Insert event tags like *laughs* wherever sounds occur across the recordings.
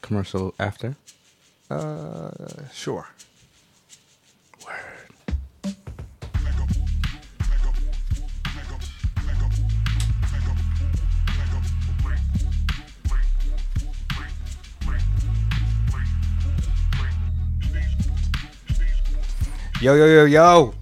commercial after? Uh, sure. Yo, yo, yo, yo.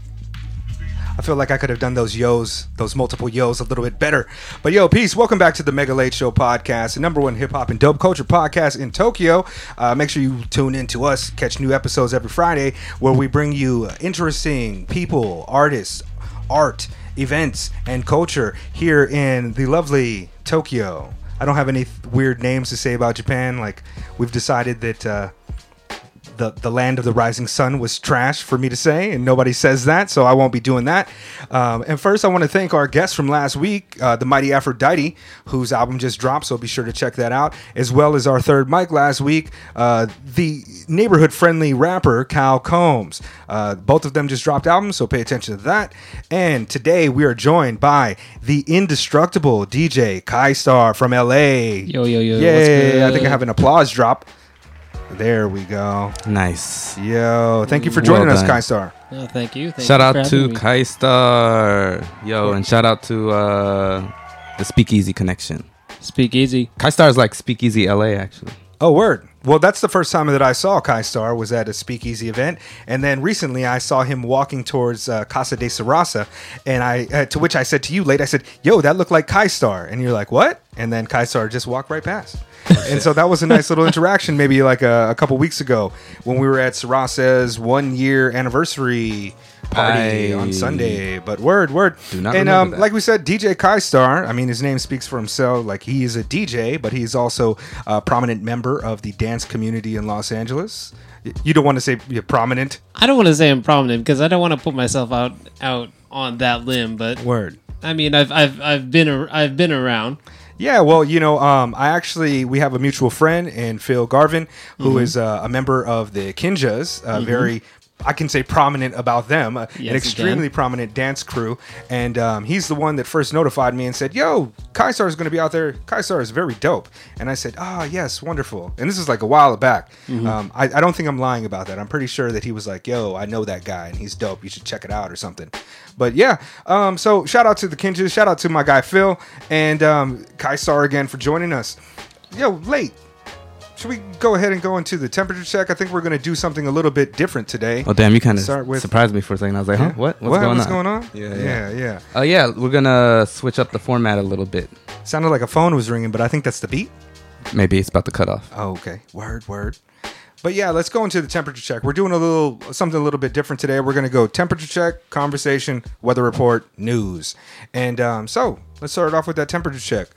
Feel like I could have done those yos, those multiple yos, a little bit better. But yo, peace. Welcome back to the Mega Late Show podcast, the number one hip hop and dope culture podcast in Tokyo. Uh, make sure you tune in to us, catch new episodes every Friday, where we bring you interesting people, artists, art, events, and culture here in the lovely Tokyo. I don't have any th- weird names to say about Japan. Like we've decided that. Uh, the, the land of the rising sun was trash for me to say, and nobody says that, so I won't be doing that. Um, and first, I want to thank our guest from last week, uh, the Mighty Aphrodite, whose album just dropped, so be sure to check that out, as well as our third mic last week, uh, the neighborhood friendly rapper Cal Combs. Uh, both of them just dropped albums, so pay attention to that. And today we are joined by the indestructible DJ Kai Star from LA. Yo, yo, yo. Yay! I think I have an applause drop. There we go. Nice. Yo, thank you for joining Well us, done. Kai Star. Thank you. Thank shout you out for to having me. Kai Star. Yo, and shout out to uh, the Speakeasy Connection. Speakeasy. Kai Star is like Speakeasy LA, actually. Oh, word. Well, that's the first time that I saw Kai Star was at a speakeasy event, and then recently I saw him walking towards uh, Casa de Sarasa, and I uh, to which I said to you late, I said, "Yo, that looked like Kai Star," and you're like, "What?" And then Kai Star just walked right past. And so that was a nice little interaction, maybe like a, a couple weeks ago when we were at Sarasa's one year anniversary party Aye. on Sunday. But word, word. Do not and um, like we said, DJ Kai Star. I mean, his name speaks for himself. Like he is a DJ, but he's also a prominent member of the dance community in Los Angeles. You don't want to say you're prominent. I don't want to say I'm prominent because I don't want to put myself out out on that limb. But Word. I mean, I've I've I've been ar- I've been around. Yeah, well, you know, um, I actually we have a mutual friend in Phil Garvin, who is uh, a member of the Kinjas, uh, very. I can say prominent about them, uh, Yes, an extremely prominent dance crew, and um, he's the one that first notified me and said, "Yo, Kaisar is going to be out there. Kaisar is very dope." And I said, "Ah, yes, wonderful." And this is like a while back. Um, I, I don't think I'm lying about that. I'm pretty sure that he was like, "Yo, I know that guy, and he's dope. You should check it out or something." But yeah, um, so shout out to the Kinjas, shout out to my guy Phil, and um, Kaisar again for joining us. Yo, late. Should we go ahead and go into the temperature check? I think we're going to do something a little bit different today. Oh, damn, you kind of with- surprised me for a second. I was like, huh? What? What's, going, what's on? going on? Yeah, yeah, yeah. yeah. Oh, yeah, we're going to switch up the format a little bit. Sounded like a phone was ringing, but I think that's the beat. Maybe it's about to cut off. Oh, okay. Word, word. But yeah, let's go into the temperature check. We're doing a little something a little bit different today. We're going to go temperature check, conversation, weather report, news, and um, so let's start off with that temperature check.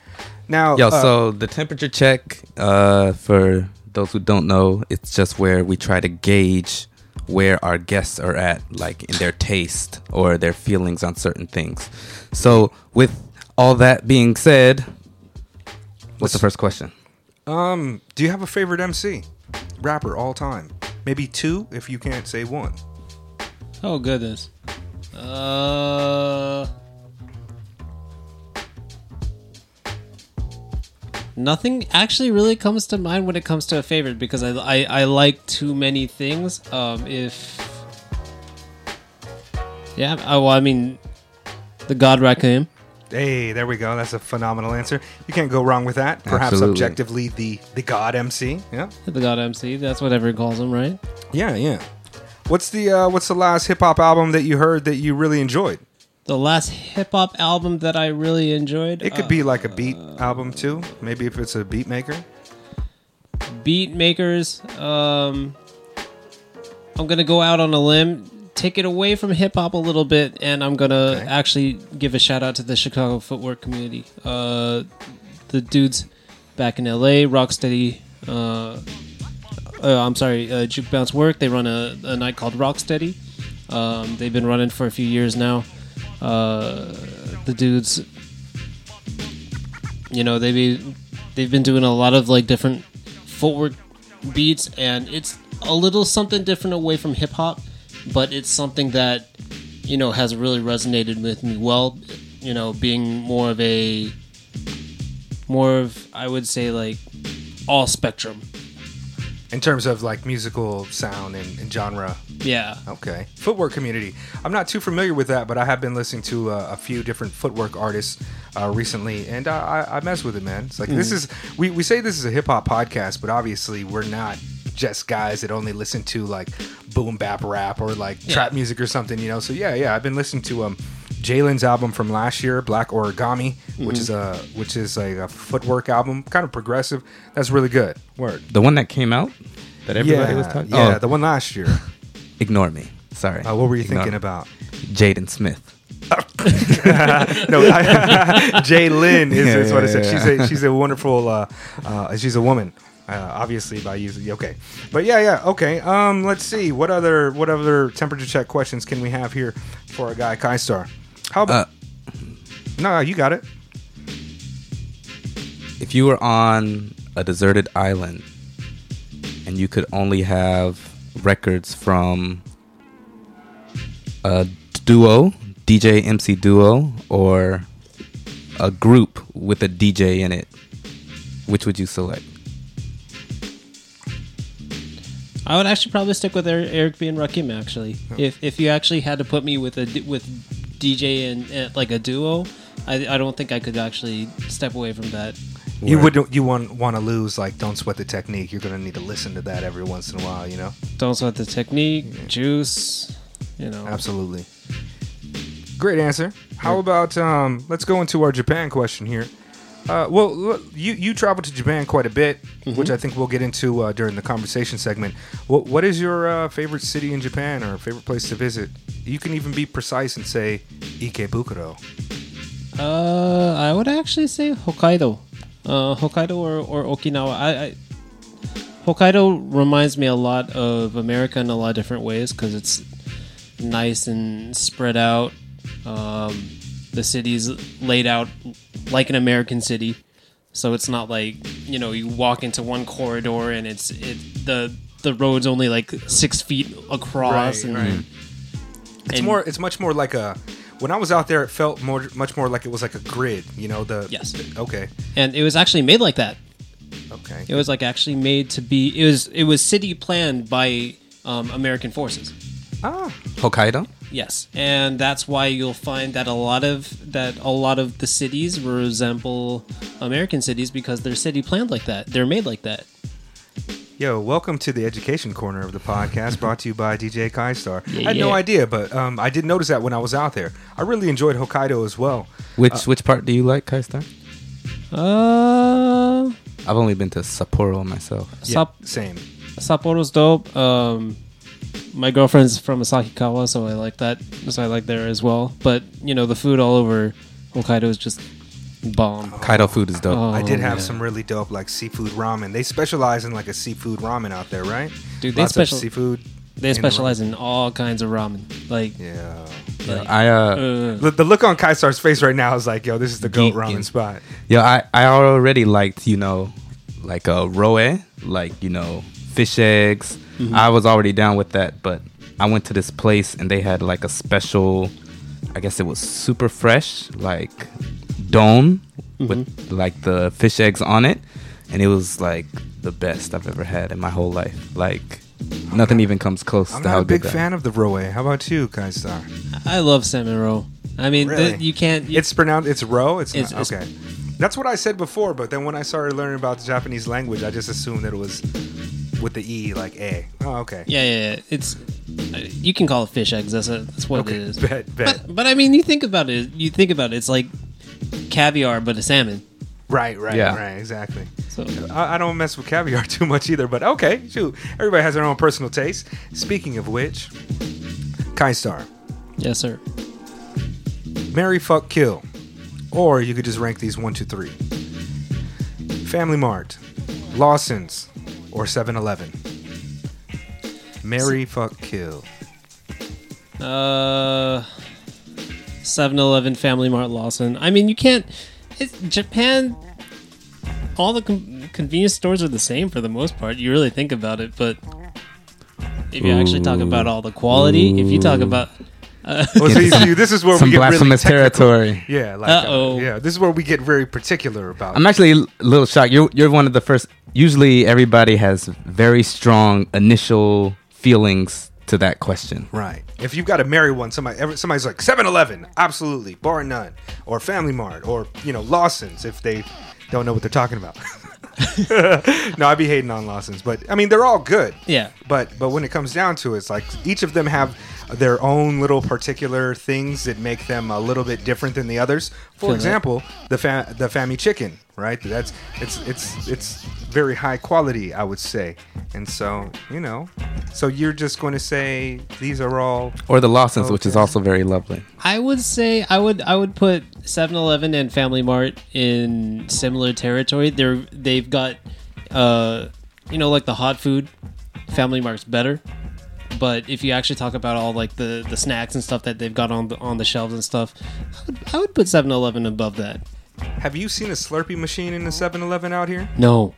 Now, Yo, uh, so the temperature check, uh, for those who don't know, it's just where we try to gauge where our guests are at, like in their taste or their feelings on certain things. So, with all that being said, what's the first question? um, do you have a favorite MC, rapper all time? Maybe two, if you can't say one. Oh goodness. Uh. Nothing actually really comes to mind when it comes to a favorite because I, I, I like too many things. Um, if yeah, oh, well, I mean, the God Rakim. Hey, there we go. That's a phenomenal answer. You can't go wrong with that. Perhaps Absolutely. objectively, the the God MC. Yeah, The God MC, that's what everyone calls him, right? yeah, yeah. What's the uh, what's the last hip hop album that you heard that you really enjoyed? The last hip hop album that I really enjoyed. It could be like a beat album too. Maybe if it's a beat maker. beat makers. Um, I'm gonna go out on a limb, take it away from hip hop a little bit, and I'm gonna Okay. actually give a shout out to the Chicago footwork community. Uh, the dudes back in LA, Rocksteady. Uh, uh, I'm sorry, uh, Juke Bounce Werk. They run a, a night called Rocksteady. Um, they've been running for a few years now. Uh, the dudes, you know, they be they've been doing a lot of like different footwork beats, and it's a little something different away from hip hop, but it's something that you know has really resonated with me well. You know, being more of a more of I would say like all spectrum In terms of like musical sound and, and genre. Yeah. Okay. Footwork community. I'm not too familiar with that, but I have been listening to uh, a few different footwork artists uh, recently, and uh, I, I mess with it, man. It's like this is we, we say this is a hip hop podcast, but obviously we're not just guys that only listen to like boom bap rap or like Yeah. trap music or something, you know. So yeah, yeah, I've been listening to um Jlin's album from last year, Black Origami, which is a which is like a footwork album, kind of progressive. That's really good. Word. The one that came out that everybody yeah, was talking. yeah, oh, the one last year. Ignore me. Sorry. Uh, what were you Ignore thinking me. about? Jaden Smith. *laughs* no, I, *laughs* Jlin is, is what I said. She's a she's a wonderful. Uh, uh, she's a woman. Uh, obviously, by using okay, but yeah, yeah, okay. Um, let's see what other what other temperature check questions can we have here for our guy Kai Star? How about? Uh, no, you got it. if you were on a deserted island and you could only have records from a duo, DJ MC duo, or a group with a DJ in it, which would you select? I would actually probably stick with Er- Eric B and Rakim. Actually, if if you actually had to put me with a with DJ and, and like a duo, I, I don't think I could actually step away from that. You would you want want to lose like don't sweat the technique. You're gonna need to listen to that every once in a while. You know, Don't sweat the technique, juice, you know. absolutely. Great answer. How about um, let's go into our Japan question here. Uh, well, look, you you traveled to Japan quite a bit, which I think we'll get into uh, during the conversation segment. What what is your uh, favorite city in Japan or favorite place to visit? You can even be precise and say Ikebukuro. Uh, I would actually say Hokkaido, uh, Hokkaido or, or Okinawa. I, I Hokkaido reminds me a lot of America in a lot of different ways because it's nice and spread out. Um, the city's laid out like an American city, so it's not like you know you walk into one corridor and it's it the the road's only like six feet across Right, and. right. It's and- more. It's much more like a. When I was out there, it felt more, much more like it was like a grid. You know the. Yes. the- okay. and it was actually made like that. Okay. It was like actually made to be. It was it was city planned by um, American forces. Ah. Hokkaido? Yes, and that's why you'll find that a lot of that a lot of the cities resemble American cities because they're city planned like that. They're made like that. Yo, welcome to the education corner of the podcast, brought to you by DJ Kaistar. Yeah, I had no idea, but um, I did notice that when I was out there. I really enjoyed Hokkaido as well. Which which part do you like, Kaistar? Uh, I've only been to Sapporo myself. Sap- Same. Sapporo's dope. Um, my girlfriend's from Asahikawa, so I like that. So I like there as well. But you know, the food all over Hokkaido is just bomb. Kaido food is dope. Oh, I did have man. some really dope like seafood ramen. They specialize in like a seafood ramen out there, right? Dude, they Lots special- of seafood. They in the specialize in all kinds of ramen. Like, Yeah. like I uh, uh, The, the look on Kaisar's face right now is like, yo, this is the goat ramen spot. Yeah, I, I already liked, you know, like a roe, like, you know, fish eggs. I was already down with that, but I went to this place and they had like a special, I guess it was super fresh, like don with like the fish eggs on it. And it was like the best I've ever had in my whole life. Like, nothing even comes close to that. I'm to not how a big good that. fan of the roe. How about you, Kaistar? I love salmon roe. I mean, Really? the, you can't. You, It's pronounced. It's roe. It's, It's- not, it's- okay. That's what I said before, but then when I started learning about the Japanese language, I just assumed that it was with the e, like a. Oh, okay. yeah, yeah, yeah. It's uh, you can call it fish eggs. That's a, that's what Okay. it is. Bet, bet. But but I mean, you think about it. You think about it. It's like caviar, but a salmon. Right, right, Yeah. right. Exactly. So I, I don't mess with caviar *laughs* too much either, but okay, shoot. Everybody has their own personal taste. Speaking of which, Kaistar, yes, sir. Mary, fuck, kill, or you could just rank these one, two, three. Family Mart, Lawson's, or 7-Eleven. Mary, fuck, kill. Uh, 7-Eleven, Family Mart, Lawson. I mean, you can't. It's Japan. All the con- convenience stores are the same for the most part. You really think about it, but if you actually talk about all the quality, if you talk Ooh. about Oh, so you see, this is where Some we get really blasphemous technical. territory. Yeah, like uh, Uh-oh. yeah, this is where we get very particular about. I'm actually a little shocked. You're you're one of the first. Usually, everybody has very strong initial feelings to that question. Right. If you've got to marry one, somebody every, somebody's like 7-Eleven, absolutely, bar none, or Family Mart, or you know Lawson's if they don't know what they're talking about. *laughs* no, I'd be hating on Lawson's, but I mean they're all good. Yeah. But but when it comes down to it, it's like each of them have their own little particular things that make them a little bit different than the others. For Feel example, the fa- the Famichiki, right? That's it's it's it's very high quality, I would say. And so, you know, so you're just going to say these are all Or the Lawsons, which is also very lovely. I would say I would I would put 7-Eleven and Family Mart in similar territory. They're they've got uh you know like the hot food. Family Mart's better. But if you actually talk about all like the, the snacks and stuff that they've got on the on the shelves and stuff, I would, I would put 7-Eleven above that. Have you seen a Slurpee machine in the 7-Eleven out here? No.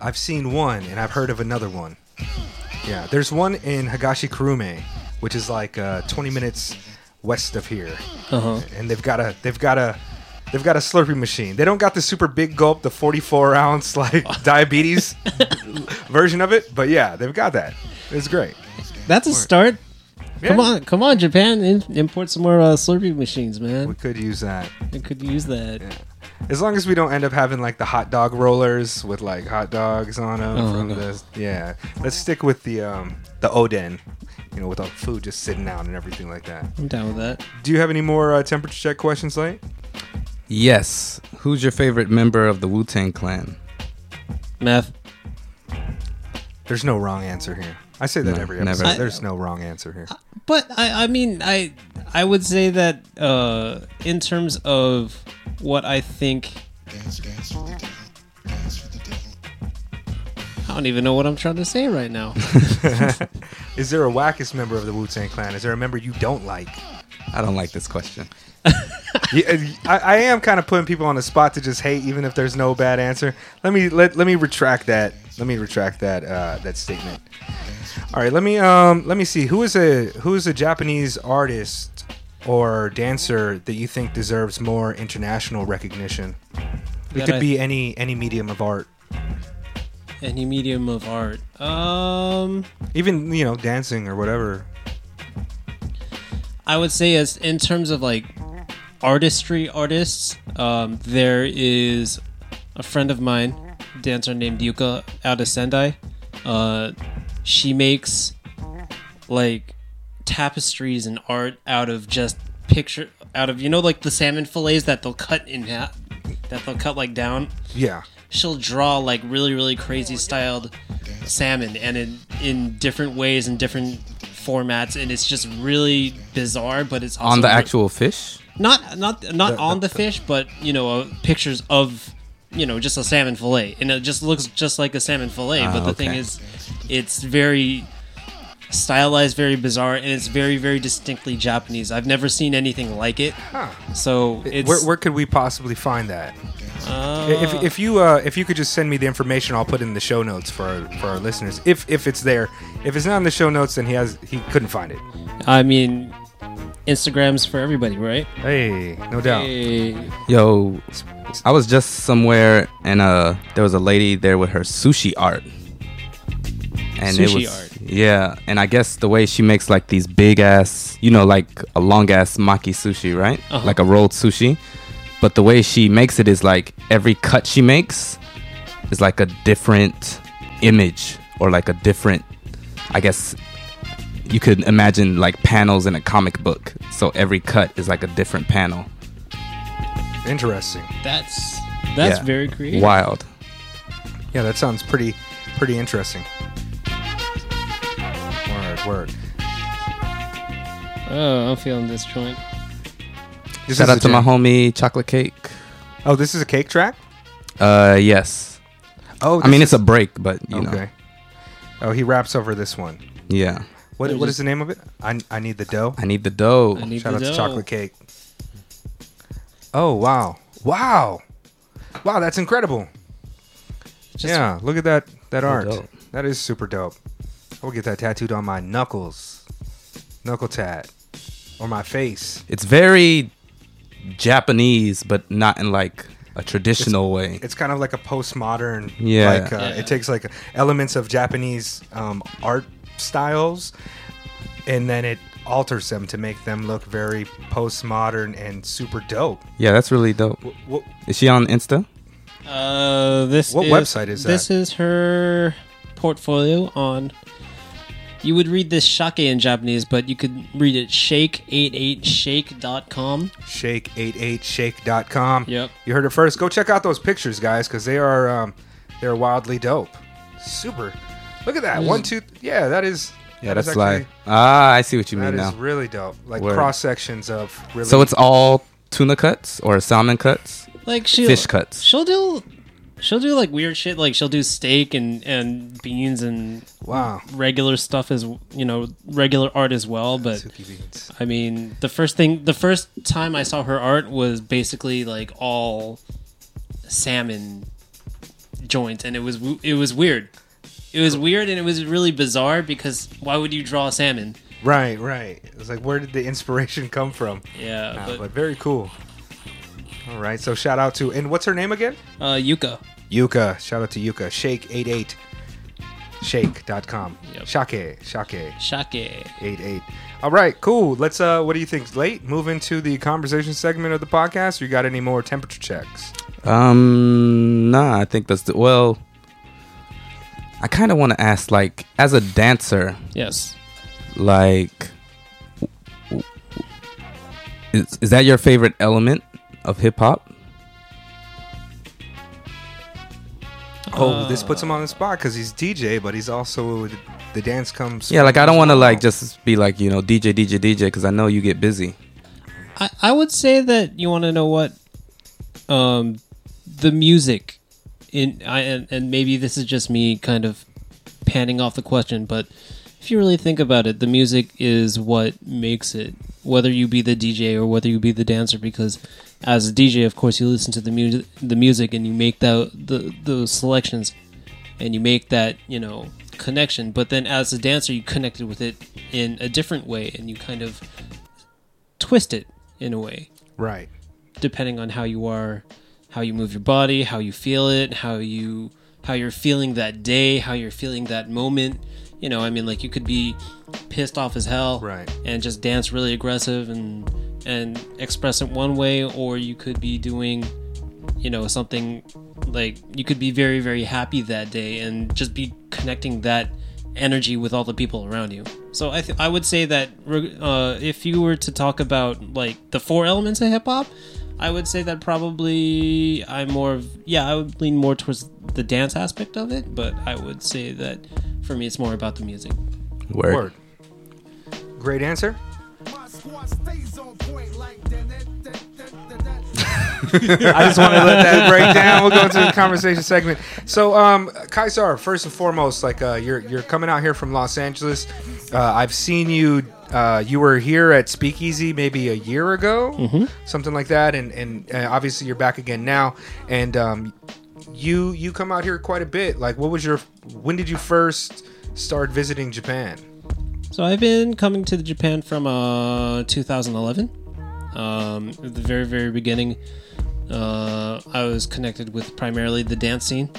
I've seen one and I've heard of another one. Yeah, there's one in Higashi Kurume, which is like uh, 20 minutes west of here. Uh-huh. And they've got a they've got a they've got a Slurpee machine. They don't got the super big gulp, the 44 ounce like *laughs* diabetes version of it, but yeah, they've got that. It's great. That's a start. Come on, come on, Japan, in, import some more uh, Slurpee machines, man. We could use that. We could use that. As long as we don't end up having like the hot dog rollers with like hot dogs on them Oh, from no. the yeah. Let's stick with the um the Oden, you know, with all the food just sitting out and everything like that. I'm down with that. Do you have any more uh, temperature check questions, late? Yes. Who's your favorite member of the Wu Tang Clan? Meth. There's no wrong answer here. I say that No, every never. episode. I- There's no wrong answer here. But I, I mean, I, I would say that uh, in terms of what I think, I don't even know what I'm trying to say right now. *laughs* Is there a wackest member of the Wu Tang Clan? Is there a member you don't like? I don't like this question. *laughs* Yeah, I, I am kind of putting people on the spot to just hate, even if there's no bad answer. Let me let, let me retract that. Let me retract that uh, that statement. All right, let me um let me see who is a who is a Japanese artist or dancer that you think deserves more international recognition. It could I- be any any medium of art, Any medium of art. Um, even you know dancing or whatever. I would say as in terms of like artistry artists, um, there is a friend of mine, dancer named Yuka out of Sendai. Uh, she makes like tapestries and art out of just picture out of you know like the salmon fillets that they'll cut in half that they'll cut like down Yeah, she'll draw like really really crazy styled salmon and in in different ways and different formats and it's just really bizarre but it's also On the re- actual fish? not not not The- on the- the fish but you know uh, pictures of you know just a salmon fillet and it just looks just like a salmon fillet Ah, but the thing is it's very stylized very bizarre and it's very very distinctly japanese i've never seen anything like it Huh. so it's where, where could we possibly find that? uh, if, if you uh, if you could just send me the information, I'll put it in the show notes for our, for our listeners. If if it's there, if it's not in the show notes, then he has he couldn't find it. i mean instagram's for everybody right Hey, no doubt. Hey. Yo, I was just somewhere and uh there was a lady there with her sushi art. And it Sushi was art. yeah, and I guess the way she makes like these big ass, you know, like a long ass maki sushi, right? Uh-huh. Like a rolled sushi. But the way she makes it is like every cut she makes is like a different image or like a different I guess you could imagine like panels in a comic book. So every cut is like a different panel. Interesting. That's that's Yeah. very creative. Wild. Yeah, that sounds pretty pretty interesting. Word, word. Oh, I'm feeling this joint. This Shout out a to my homie Chocolate Cake. Oh, this is a cake track. Uh, yes. Oh, I mean, this it's a break, but you okay. know, Oh, he raps over this one. yeah. What They're what is the name of it? I I need the dough. I need the dough. Need Shout the out to dough. chocolate cake. Oh wow, wow, wow! That's incredible. Just- yeah, look at that that art. dope. That is super dope. I will get that tattooed on my knuckles. Knuckle tat. or my face. It's very Japanese, but not in like a traditional way. It's kind of like a postmodern. Yeah. Like uh, Yeah. it takes like elements of Japanese um, art styles, and then it alters them to make them look very postmodern and super dope. Yeah, that's really dope. Wh- wh- Is she on Insta? Uh, this What is, website is that This that? is her portfolio on. You would read this shake in Japanese, but you could read it shake88shake.com. Shake88shake.com. Yep. You heard it first. Go check out those pictures, guys, because they are um, they're wildly dope. Super. Look at that. One, two. Yeah, that is. Yeah, that is that's actually- like ah, I see what you That mean is now. really dope. Like Word. cross sections of really. So it's all tuna cuts or salmon cuts, Like she fish cuts. She'll do she'll do like weird shit like she'll do steak and and beans and wow. regular stuff as you know, regular art as well, but I mean, the first thing, the first time I saw her art was basically like all salmon joints, and it was it was weird. It was weird, and it was really bizarre because why would you draw a salmon? Right, right. It was like, where did the inspiration *laughs* come from? Yeah, Ah, but, but very cool. All right, so shout out to and what's her name again? uh, Yuka. Yuka. Shout out to Yuka. Shake88 shake.com. Yep. Shake, shake Shake. 88. All right, cool. Let's uh what do you think? Late move into the conversation segment of the podcast. Or you got any more temperature checks? Um, nah, I think that's the well. I kind of want to ask, like, as a dancer, Yes. like, w- w- is is that your favorite element of hip hop? Oh, this puts him on the spot because he's DJ, but he's also the dance comes. Yeah, like I don't want to like just be like you know DJ DJ DJ because I know you get busy. I, I would say that you want to know what um the music in I and, and maybe this is just me kind of panning off the question but if you really think about it the music is what makes it whether you be the DJ or whether you be the dancer because as a DJ of course you listen to the music the music and you make that the those selections and you make that you know connection but then as a dancer you connected with it in a different way and you kind of twist it in a way right. depending on how you are how you move your body how you feel it how you how you're feeling that day how you're feeling that moment you know i mean like you could be pissed off as hell Right. and just dance really aggressive and and express it one way or you could be doing you know something like you could be very very happy that day and just be connecting that energy with all the people around you so i th- i would say that uh, if you were to talk about like the four elements of hip hop i would say that probably i'm more of yeah i would lean more towards the dance aspect of it but i would say that for me it's more about the music Word. Word. Great answer. *laughs* I just want to let that break down. We'll go into the conversation segment. So, um, Kaisar, first and foremost, like uh, you're you're coming out here from Los Angeles. Uh, I've seen you. Uh, you were here at Speakeasy maybe a year ago, something like that, and and uh, obviously you're back again now. And um, you you come out here quite a bit. Like, what was your? When did you first start visiting Japan? So I've been coming to Japan from uh, 2011. Um, at the very, very beginning, uh, I was connected with primarily the dance scene,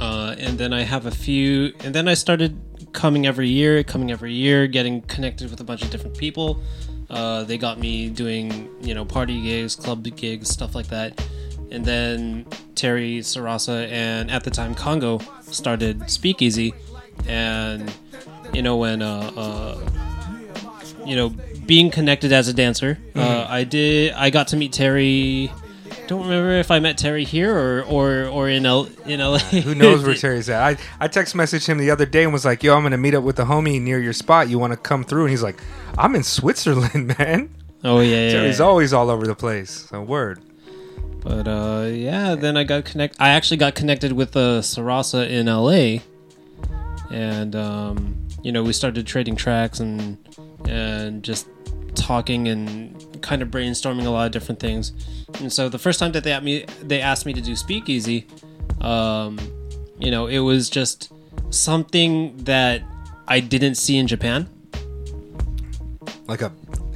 uh, and then I have a few, and then I started coming every year, coming every year, getting connected with a bunch of different people. Uh, they got me doing, you know, party gigs, club gigs, stuff like that. And then Terry Sarasa and at the time Congo started Speakeasy, and you know when uh, uh you know being connected as a dancer uh, i did i got to meet terry don't remember if i met terry here or or or in L, in la Who knows where *laughs* Terry's at? I, I text messaged him the other day and was like, "Yo, I'm gonna meet up with the homie near your spot. You want to come through?" And he's like, "I'm in Switzerland, *laughs* man." oh yeah, yeah, Terry's yeah. always all over the place. So word. but uh yeah then i got connect i actually got connected with uh sarasa in la and um you know we started trading tracks and and just talking and kind of brainstorming a lot of different things and so the first time that they asked me they asked me to do speakeasy um you know it was just something that i didn't see in japan Like a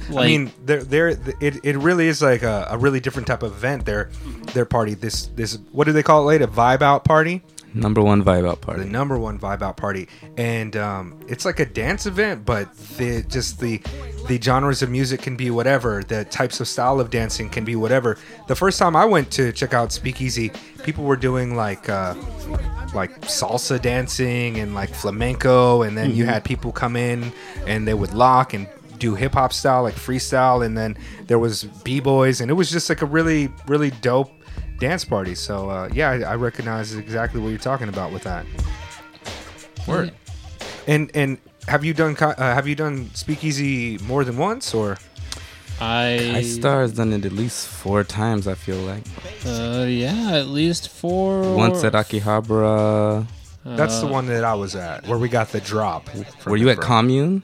I Like- mean, they're, they're, it, it really is like a, a really different type of event. Their their party. This this what do they call it? Later, vibe out party. Number one vibe out party. the number one vibe out party. And um, it's like a dance event but the just the the genres of music can be whatever. The types of style of dancing can be whatever. The first time i went to check out speakeasy people were doing like uh, like salsa dancing and like flamenco. And then you had people come in and they would lock and do hip hop style like freestyle. And then there was b-boys and it was just like a really really dope dance party so uh, yeah I, I recognize exactly what you're talking about with that Word. and and have you done uh, have you done speakeasy more than once or I Kai Star has done it at least four times. I feel like Uh, yeah, at least four. once at Akihabara. that's the Uh, one that I was at where we got the drop Were you at Denver. Commune?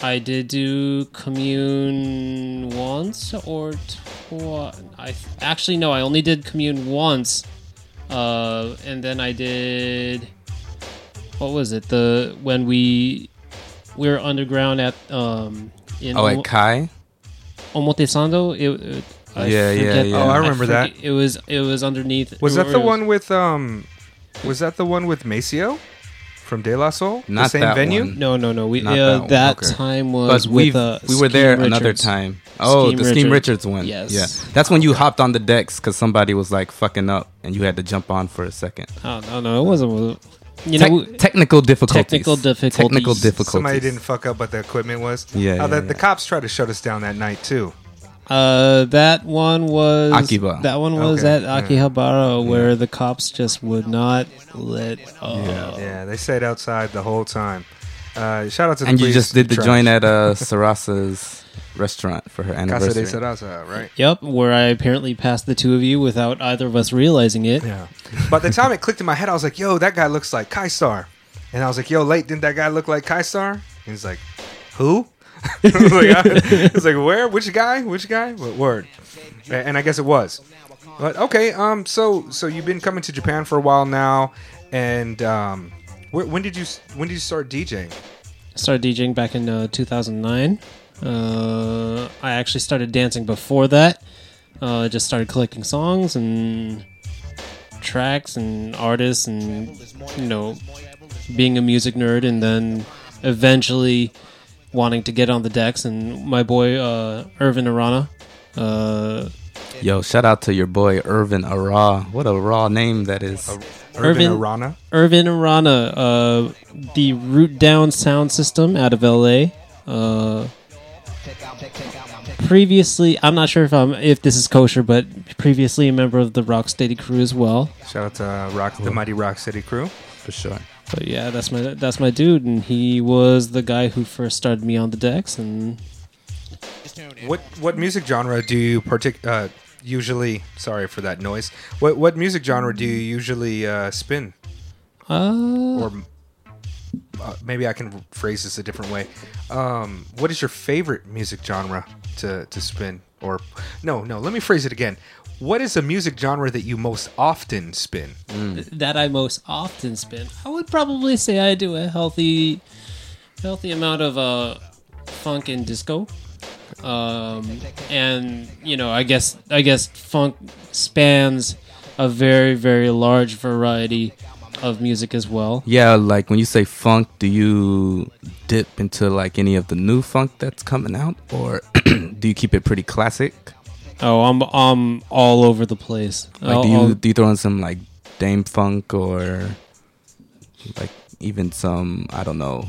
I did do commune once or twice. I actually no, I only did commune once, uh, and then I did. What was it? The when we we were underground at um in Oh, at Kai. Omotesando. It, it I Yeah, yeah, yeah. Oh, I remember that. It was it was underneath. was that the was- one with um was that the one with Maceo from De La Soul the same that venue one. No, no, no. We Not uh, that one, that, okay. time was But we with uh, we were there Skeme another Richards. time. Oh, Skeme the Skeme Richards. Richards one. Yes. Yeah, that's when you hopped on the decks because somebody was like fucking up and you had to jump on for a second. Oh no, no, it wasn't. You Tec- know, technical difficulties. Technical difficulties. Technical difficulties. somebody didn't fuck up but the equipment was Yeah, Uh, yeah, the, yeah. the cops tried to shut us down that night too uh, that one was Akiba. That one was Okay, at yeah. Akihabara, where the cops just would not let up. yeah they stayed outside the whole time uh, shout out to the and you police just did the who joint at uh, *laughs* Sarasa's restaurant for her Casa de anniversary. Sarasa, right Yep, where I apparently passed the two of you without either of us realizing it. Yeah. By the time it clicked in my head, I was like, yo, that guy looks like Kai Star. And I was like, yo, late, didn't that guy look like Kai Star? And he's like, who? *laughs* I was like, I like, where? Which guy? Which guy? What word? And I guess it was. But okay, um, so so you've been coming to Japan for a while now, and um, wh- when did you when did you start DJing? Started DJing back in uh, 2009. Uh, I actually started dancing before that. Uh, I just started collecting songs and tracks and artists and you know being a music nerd and then eventually wanting to get on the decks and my boy uh, Irvin Arana uh, Yo, shout out to your boy Irvin Ara. What a raw name that is. Irvin Irvin- Arana. Irvin Arana uh, the Root Down sound system out of LA uh, previously I'm not sure if I'm if this is kosher but previously a member of the Rock City crew as well Shout out to uh, Rock, the Mighty Rock City crew. For sure. But yeah, that's my that's my dude, and he was the guy who first started me on the decks. And What what music genre do you partic- uh, usually? Sorry for that noise. What what music genre do you usually uh, spin? uh, Or uh, maybe I can phrase this a different way. Um, what is your favorite music genre to to spin? Or no, no. Let me phrase it again. What is a music genre that you most often spin? that I most often spin, I would probably say I do a healthy, healthy amount of uh, funk and disco. Um, and you know, I guess I guess funk spans a very very large variety of music as well. Yeah, like when you say funk, do you dip into like any of the new funk that's coming out, or *clears throat* do you keep it pretty classic? Oh, I'm I'm all over the place. Like, do I'll- you do you throw in some like Dam-Funk or like even some I don't know.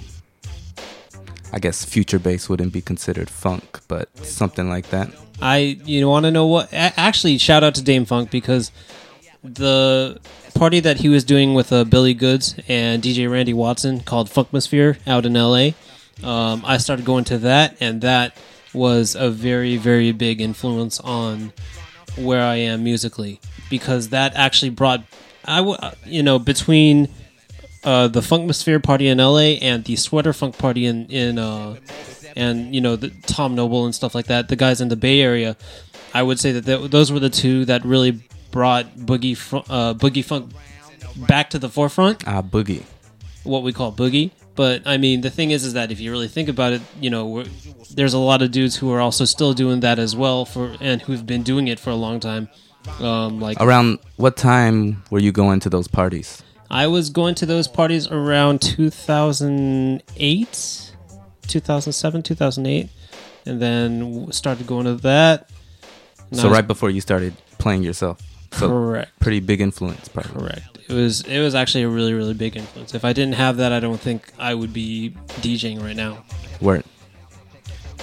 I guess future bass wouldn't be considered funk, but something like that. I you want to know what? Actually, shout out to Dam-Funk because the party that he was doing with uh, Billy Goods and DJ Randy Watson called Funkmosphere out in LA. Um, I started going to that, and that was a very very big influence on where I am musically because that actually brought I w- you know between uh, the Funkmosphere party in LA and the Sweater Funk party in in uh, and you know the Tom Noble and stuff like that. The guys in the Bay Area, I would say that th- those were the two that really brought boogie fu- uh, boogie funk back to the forefront. Ah, boogie. What we call boogie, But I mean, the thing is, is that if you really think about it, you know, we're, there's a lot of dudes who are also still doing that as well for and who've been doing it for a long time. Um, like Around what time were you going to those parties? I was going to those parties around 2008, 2007, 2008, and then started going to that. So was- right before you started playing yourself. So correct, pretty big influence, probably. correct. It was it was actually a really really big influence. If I didn't have that, I don't think I would be DJing right now. Word.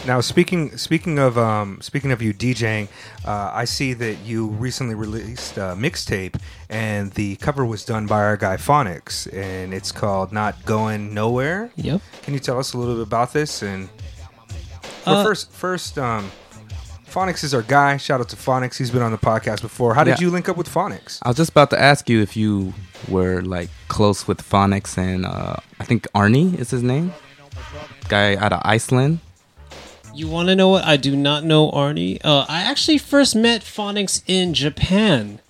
Now, speaking speaking of um, speaking of you DJing, uh, I see that you recently released a mixtape, and the cover was done by our guy Phonics, and it's called "Not Going Nowhere." Yep. Can you tell us a little bit about this? And Uh, first, first, um, Phonics is our guy. Shout out to Phonics. He's been on the podcast before. How did Yeah. you link up with Phonics? I was just about to ask you if you were like close with Phonics and uh, I think Arnie is his name, guy out of Iceland. You want to know what? I do not know Arnie. Uh, I actually first met Phonics in Japan.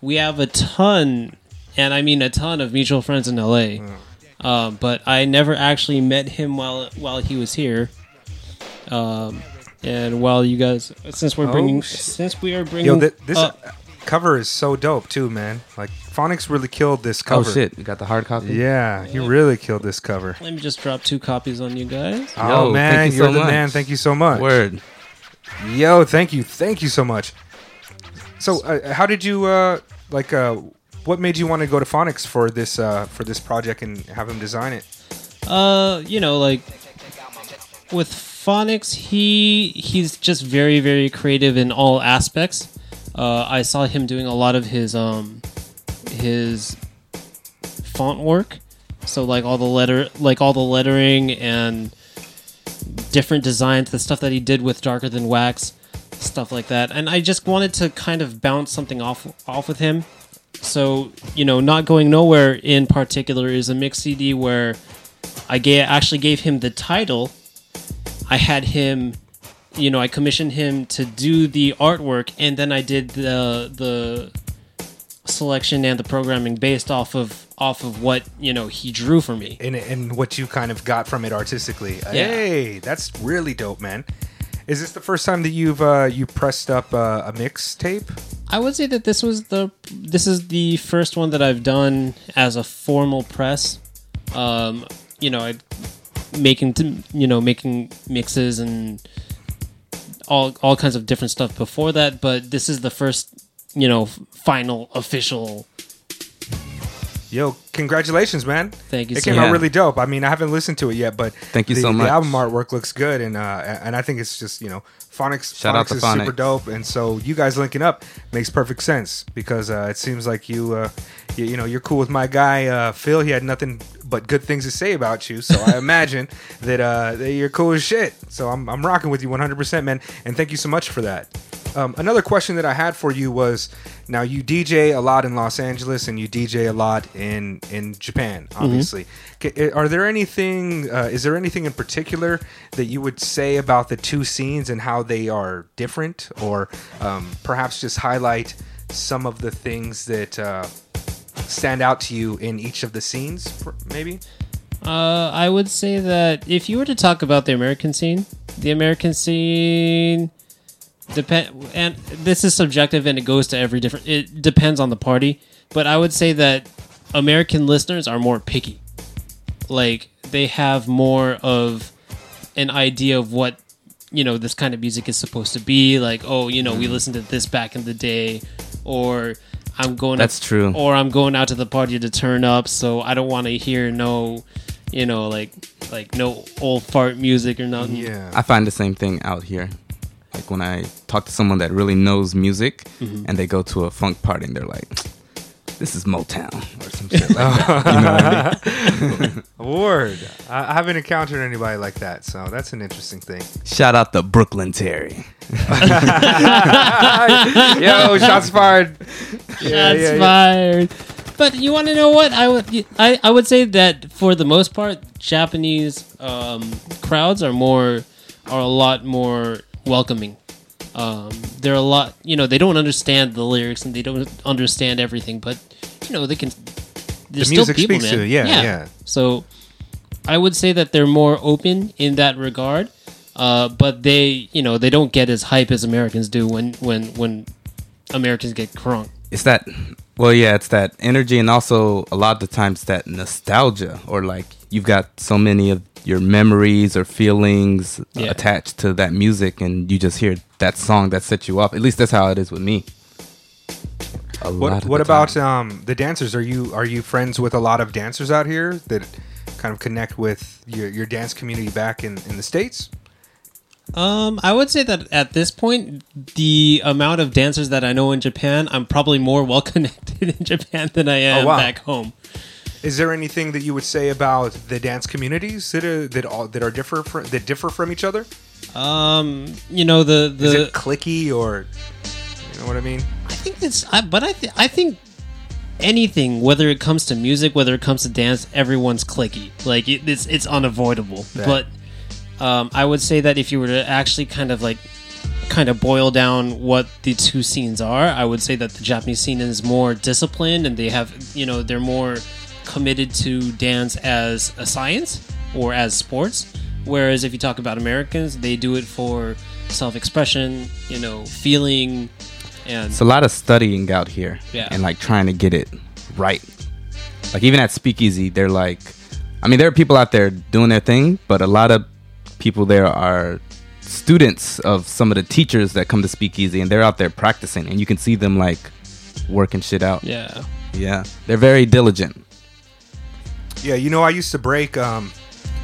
We have a ton, and I mean a ton of mutual friends in LA. Um, but I never actually met him while while he was here. Um, and while you guys, since we're Oh, bringing, shit. since we are bringing, Yo, th- this up- cover is so dope too, man. Like Phonics really killed this cover. Oh shit, you got the hard copy? Yeah, he really killed this cover. let me just drop two copies on you guys. oh Yo, man, thank you you're so the much. man. Thank you so much. Word. Yo, thank you, thank you so much. So, uh, how did you uh, like? Uh, what made you want to go to Phonics for this uh, for this project and have him design it? Uh, you know, like with phonics, he he's just very very creative in all aspects. Uh, I saw him doing a lot of his um his font work, so like all the letter like all the lettering and different designs, the stuff that he did with Darker Than Wax, stuff like that. And I just wanted to kind of bounce something off off with him. So you know, not going nowhere in particular is a mix CD where I actually gave him the title. I had him, you know, I commissioned him to do the artwork, and then I did the the selection and the programming based off of off of what you know he drew for me. And and what you kind of got from it artistically. Hey, that's really dope, man. Is this the first time that you've uh, you pressed up uh, a mixtape? I would say that this was the this is the first one that I've done as a formal press. Um, you know, I making you know making mixes and all all kinds of different stuff before that, but this is the first you know final official. Yo, congratulations, man! Thank you It so came much. out really dope. I mean, I haven't listened to it yet, but Thank you the, so The much. album artwork looks good, and uh, and I think it's just you know, Phonics. Shout out to is super dope, and so you guys linking up makes perfect sense because uh, it seems like you, uh, you, you know, you're cool with my guy uh, Phil. He had nothing but good things to say about you, so I *laughs* imagine that, uh, that you're cool as shit. So I'm I'm rocking with you 100, percent man, and thank you so much for that. Um, another question that I had for you was now you DJ a lot in Los Angeles and you DJ a lot in in Japan, obviously. Ca- Are there anything? Uh, is there anything in particular that you would say about the two scenes and how they are different, or um, perhaps just highlight some of the things that uh, stand out to you in each of the scenes? Maybe. Uh, I would say that if you were to talk about the American scene, the American scene depend and this is subjective and it goes to every different it depends on the party, but I would say that American listeners are more picky. Like they have more of an idea of what you know this kind of music is supposed to be like oh you know we mm-hmm. listened to this back in the day or i'm going That's true. or i'm going out to the party to turn up so i don't want to hear no you know like like no old fart music or nothing Yeah. I find the same thing out here. Like when I talk to someone that really knows music Mm-hmm. and they go to a funk party and they're like, this is Motown or some shit like that. *laughs* You know what I mean? *laughs* Word. I I haven't encountered anybody like that, so that's an interesting thing. Shout out to Brooklyn Terry. *laughs* Yo, shots fired. Yeah, That's yeah, yeah. fired. But you want to know what I would I, I would say that for the most part, Japanese um, crowds are more are a lot more welcoming. Um, they're a lot you know they don't understand the lyrics and they don't understand everything, but you know they can. There's The music still people, speaks man. to it, yeah, yeah. So I would say that they're more open in that regard. Uh, but they, you know, they don't get as hype as Americans do when when when Americans get crunk. It's that, well, yeah, it's that energy, and also a lot of the times that nostalgia, or like you've got so many of your memories or feelings Yeah. attached to that music, and you just hear that song that sets you up. At least that's how it is with me. A lot What of what the about time. um, the dancers? Are you are you friends with a lot of dancers out here that kind of connect with your, your dance community back in, in the states? Um, I would say that at this point, the amount of dancers that I know in Japan, I'm probably more well *laughs* connected in Japan than I am Oh, wow. back home. Is there anything that you would say about the dance communities that are that all that are differ fr- that differ from each other? Um, you know the Is the it clicky or you know what I mean? I think it's, I, but I, th- I think anything, whether it comes to music, whether it comes to dance, everyone's clicky. Like it, it's, it's unavoidable. Yeah. But um, I would say that if you were to actually kind of like, kind of boil down what the two scenes are, I would say that the Japanese scene is more disciplined and they have, you know, they're more committed to dance as a science or as sports. Whereas if you talk about Americans, they do it for self-expression, you know, feeling, and It's a lot of studying out here, Yeah. and like trying to get it right. Like even at Speakeasy, they're like, I mean, there are people out there doing their thing, but a lot of people there are students of some of the teachers that come to Speakeasy, and they're out there practicing, and you can see them like working shit out. yeah. Yeah, they're very diligent. Yeah, you know, I used to break um,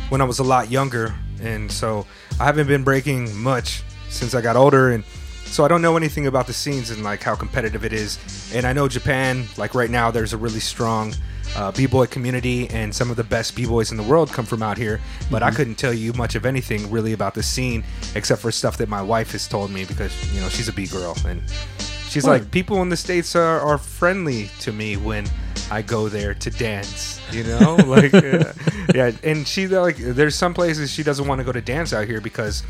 when I was a lot younger, and so I haven't been breaking much since I got older, and so I don't know anything about the scenes and like how competitive it is. And I know Japan, like right now, there's a really strong uh, b-boy community, and some of the best b-boys in the world come from out here. But I couldn't tell you much of anything really about the scene, except for stuff that my wife has told me because you know she's a b-girl and. She's Word. like, people in the states are, are friendly to me when I go there to dance. You know, *laughs* like, uh, yeah. And she like, there's some places she doesn't want to go to dance out here because,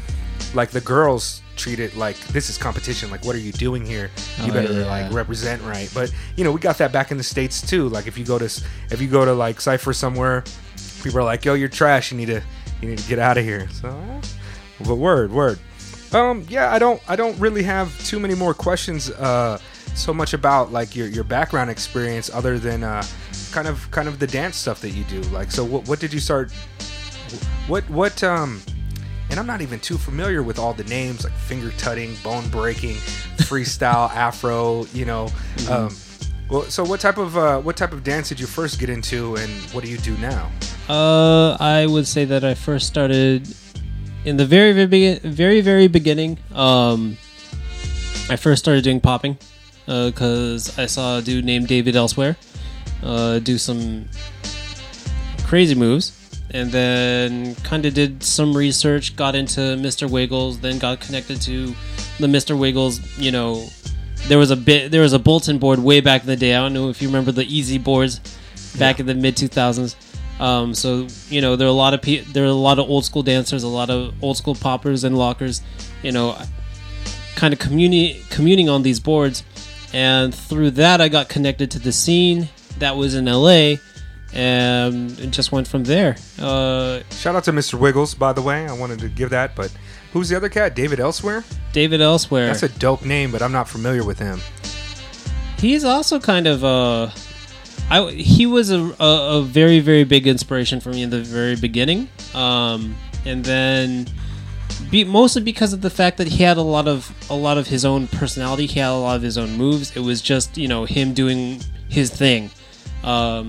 like, the girls treat it like this is competition. Like, what are you doing here? You Oh, better yeah. like represent right. But you know, we got that back in the states too. Like, if you go to if you go to like Cipher somewhere, people are like, yo, you're trash. You need to you need to get out of here. So, but word, word. Um, yeah, I don't, I don't really have too many more questions. Uh, so much about like your your background experience, other than uh, kind of kind of the dance stuff that you do. Like, so what what did you start? What what um? And I'm not even too familiar with all the names like finger tutting, bone breaking, *laughs* freestyle, afro. You know, um, well, so what type of uh, what type of dance did you first get into, and what do you do now? Uh, I would say that I first started in the very, very, very, very beginning. Um, I first started doing popping because I saw a dude named David Elsewhere uh, do some crazy moves, and then kind of did some research, got into Mr. Wiggles, then got connected to the Mr. Wiggles. You know, there was a bit, there was a bulletin board way back in the day. I don't know if you remember the Easy boards back in the mid two thousands. Um, so you know there are a lot of pe- there are a lot of old school dancers, a lot of old school poppers and lockers. You know, kind of communi- communing on these boards, and through that I got connected to the scene that was in LA, and it just went from there. Uh, Shout out to Mr. Wiggles, by the way. I wanted to give that, but who's the other cat? David Elsewhere. David Elsewhere, That's a dope name, but I'm not familiar with him. he's also kind of uh I he was a, a, a very very big inspiration for me in the very beginning um and then be, mostly because of the fact that he had a lot of a lot of his own personality. He had a lot of his own moves. It was just you know him doing his thing. Um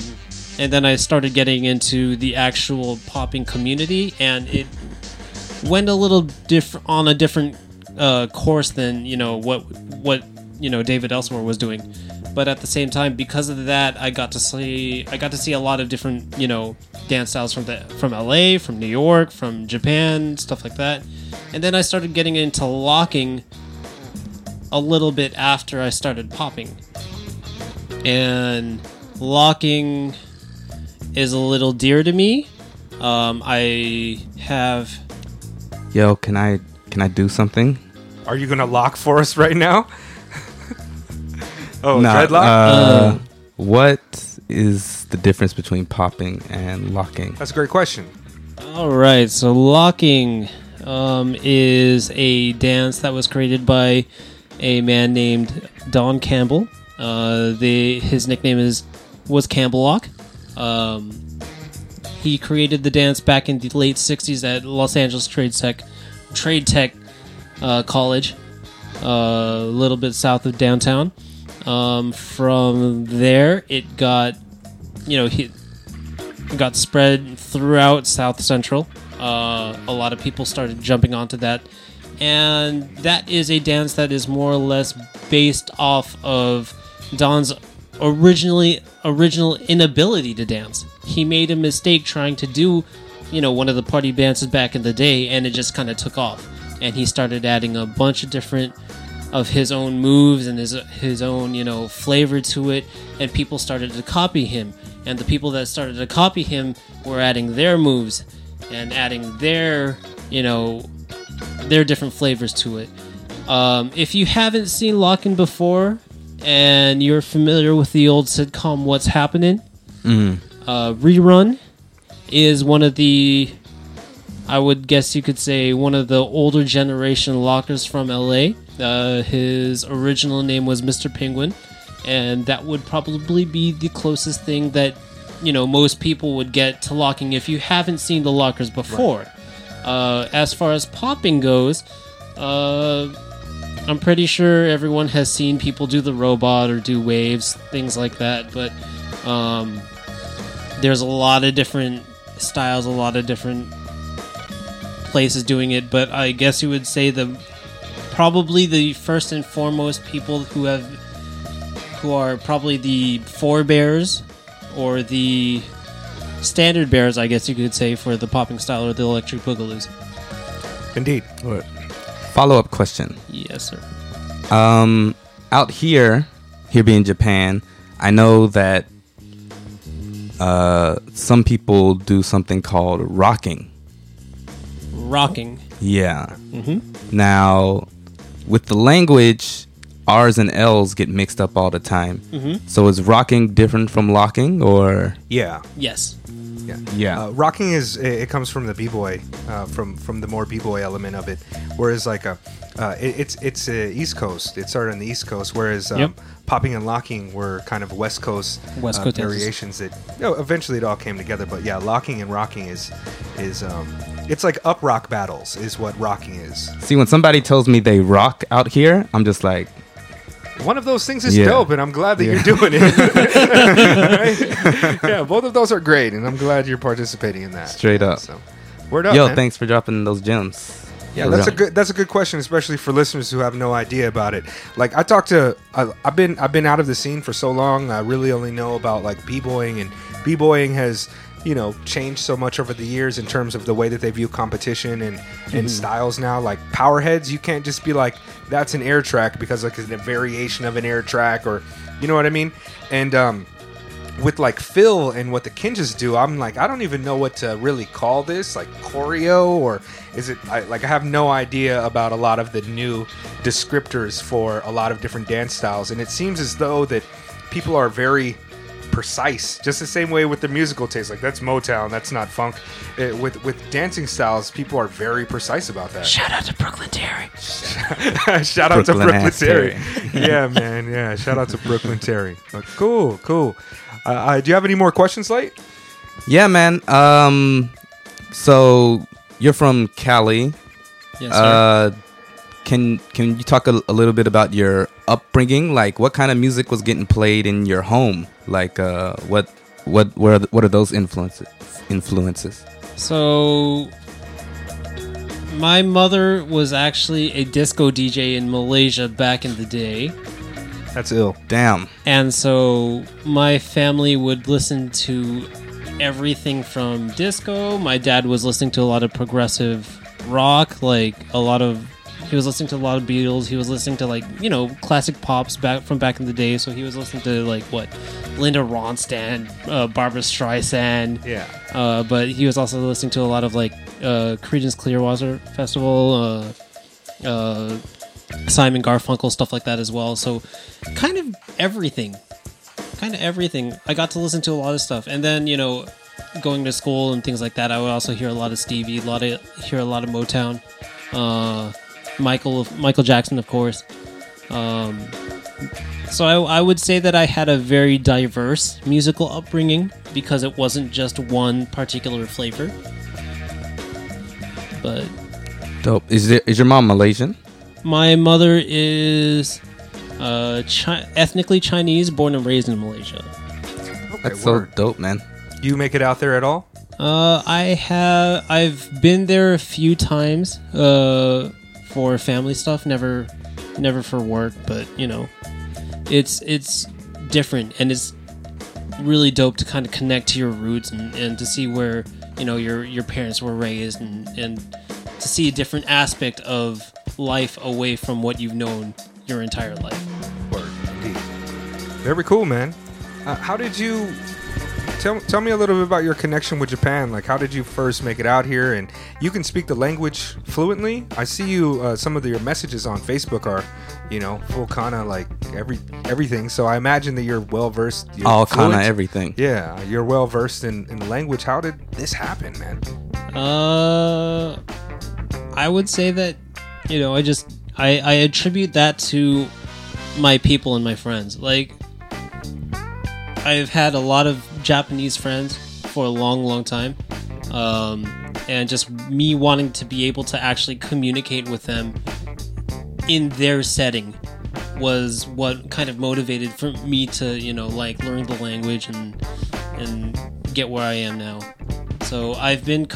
and then I started getting into the actual popping community and it went a little different on a different uh, course than you know what what you know David Elsewhere was doing, but at the same time, because of that, I got to see I got to see a lot of different you know dance styles from the from LA, from New York, from Japan, stuff like that, and then I started getting into locking a little bit after I started popping, and locking is a little dear to me. Um, I have Yo, can I can I do something? Are you gonna lock for us right now? Oh, Nah, dreadlock. Uh, Uh. what is the difference between popping and locking? That's a great question. All right, so locking um, is a dance that was created by a man named Don Campbell. Uh, the his nickname is was Campbell Lock. Um, he created the dance back in the late '60s at Los Angeles Trade Tech Trade Tech uh, College, uh, a little bit south of downtown. Um, from there, it got you know he got spread throughout South Central. Uh, a lot of people started jumping onto that, and that is a dance that is more or less based off of Don's originally original inability to dance. He made a mistake trying to do, you know, one of the party dances back in the day, and it just kind of took off. And he started adding a bunch of different of his own moves and his his own you know flavor to it, and people started to copy him. And the people that started to copy him were adding their moves and adding their you know their different flavors to it. Um, if you haven't seen Lockin' before and you're familiar with the old sitcom What's Happening, uh, Rerun is one of the, I would guess you could say, one of the older generation lockers from LA. Uh, his original name was Mr. Penguin, and that would probably be the closest thing that you know most people would get to locking if you haven't seen the lockers before. Uh, as far as popping goes, uh, I'm pretty sure everyone has seen people do the robot or do waves, things like that. But um, there's a lot of different styles, a lot of different places doing it. But I guess you would say the probably the first and foremost people who have who are probably the forebears or the standard bears, I guess you could say, for the popping style or the electric boogaloos. Indeed. Follow up question. Yes, sir. Um, out here, here being Japan, I know that uh, some people do something called rocking. Rocking. Yeah. Mhm. Now, with the language, R's and L's get mixed up all the time. So is rocking different from locking, or Yeah. Yes. Yeah. Yeah. Uh, rocking is it, it comes from the b-boy, uh, from from the more b-boy element of it. Whereas like a, uh, it, it's it's uh, East Coast. It started on the East Coast. Whereas um, Yep. Popping and locking were kind of West Coast, West uh, Coast dances. variations that you know, eventually it all came together. But yeah, locking and rocking is is um, it's like up rock battles is what rocking is. see when somebody tells me they rock out here, I'm just like, One of those things is Yeah. dope, and I'm glad that Yeah. you're doing it. *laughs* Right? Yeah, both of those are great, and I'm glad you're participating in that. Straight up. So, word up, yo, man. thanks for dropping those gems. Yeah, that's a good that's a good question, especially for listeners who have no idea about it. Like I talked to, I, I've been I've been out of the scene for so long. I really only know about like b-boying, and b-boying has you know changed so much over the years in terms of the way that they view competition and and styles now. Like powerheads, you can't just be like that's an air track because like it's a variation of an air track, or you know what I mean. And um, with like Phil and what the Kinjaz do, I'm like, I don't even know what to really call this, like choreo, or is it I, like I have no idea about a lot of the new descriptors for a lot of different dance styles, and it seems as though that people are very precise, just the same way with the musical taste. Like that's Motown, that's not funk. Uh with with dancing styles, people are very precise about that. Shout out to Brooklyn Terry. *laughs* shout out to Brooklyn Brooklyn Terry. Terry. *laughs* yeah, man. Yeah, shout out to Brooklyn Terry. But cool, cool. Uh, uh, do you have any more questions, Light? Yeah, man. Um, so you're from Cali. Yes, sir. Uh, can can you talk a, a little bit about your upbringing? Like, what kind of music was getting played in your home? Like, uh, what what what are, what are those influences? Influences. So, my mother was actually a disco DJ in Malaysia back in the day. That's ill. Damn. And so my family would listen to everything from disco. My dad was listening to a lot of progressive rock, like a lot of he was listening to a lot of Beatles. He was listening to like, you know, classic pops back from back in the day. So he was listening to like what Linda Ronstadt, uh, Barbra Streisand, Yeah. uh, but he was also listening to a lot of like uh, Creedence Clearwater Festival, uh, uh, Simon Garfunkel, stuff like that as well. So, kind of everything, kind of everything. I got to listen to a lot of stuff, and then you know, going to school and things like that, I would also hear a lot of Stevie, a lot of hear a lot of Motown, uh, Michael Michael Jackson, of course. Um, so I, I would say that I had a very diverse musical upbringing because it wasn't just one particular flavor. But Dope. Is there, is your mom Malaysian? My mother is uh, chi- ethnically Chinese, born and raised in Malaysia. That's Okay, so word. dope, man. You make it out there at all? Uh, I have I've been there a few times uh, for family stuff. Never, never for work, but you know, it's it's different and it's really dope to kind of connect to your roots and, and to see where you know your your parents were raised and and to see a different aspect of life away from what you've known your entire life. Word, indeed. Very cool, man. Uh, how did you tell tell me a little bit about your connection with Japan? Like, how did you first make it out here? And you can speak the language fluently. I see you. Uh, some of your messages on Facebook are, you know, full kana like every everything. So I imagine that you're well versed. All kind of everything. Yeah, you're well versed in, in the language. How did this happen, man? Uh, I would say that you know I just I I attribute that to my people and my friends. Like I've had a lot of Japanese friends for a long, long time, um, and just me wanting to be able to actually communicate with them in their setting was what kind of motivated for me to you know like learn the language and and get where I am now. So I've been,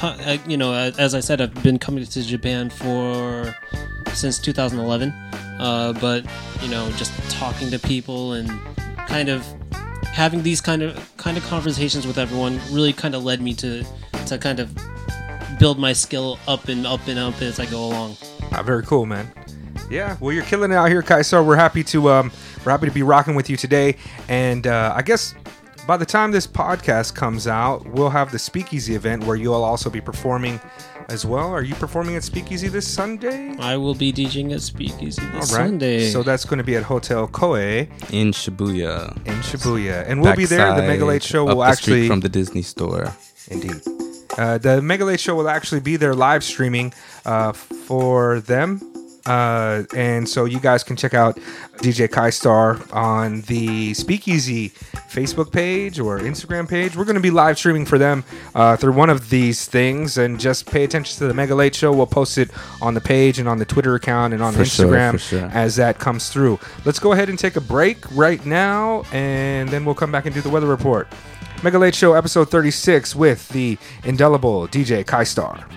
you know, as I said, I've been coming to Japan for since 2011. Uh, but you know, just talking to people and kind of having these kind of kind of conversations with everyone really kind of led me to to kind of build my skill up and up and up as I go along. Ah, very cool, man. Yeah, well, you're killing it out here, Kai Star. We're happy to um, we're happy to be rocking with you today, and uh, I guess by the time this podcast comes out, we'll have the Speakeasy event where you'll also be performing as well. Are you performing at Speakeasy this Sunday? I will be DJing at Speakeasy this All right. Sunday. So that's going to be at Hotel Koe In Shibuya. in Shibuya, and we'll be there. The Mega Late Backside, Show up will the street actually from the Disney store. Indeed. Uh, the Mega Late Show will actually be there live streaming uh, for them. Uh, and so you guys can check out DJ Kai Star on the Speakeasy Facebook page or Instagram page. We're going to be live streaming for them uh, through one of these things. And just pay attention to the Mega Late Show. We'll post it on the page and on the Twitter account and on For Instagram for sure. as that comes through. Let's go ahead and take a break right now, and then we'll come back and do the weather report. Mega Late Show, episode 36, with the indelible DJ Kai Star.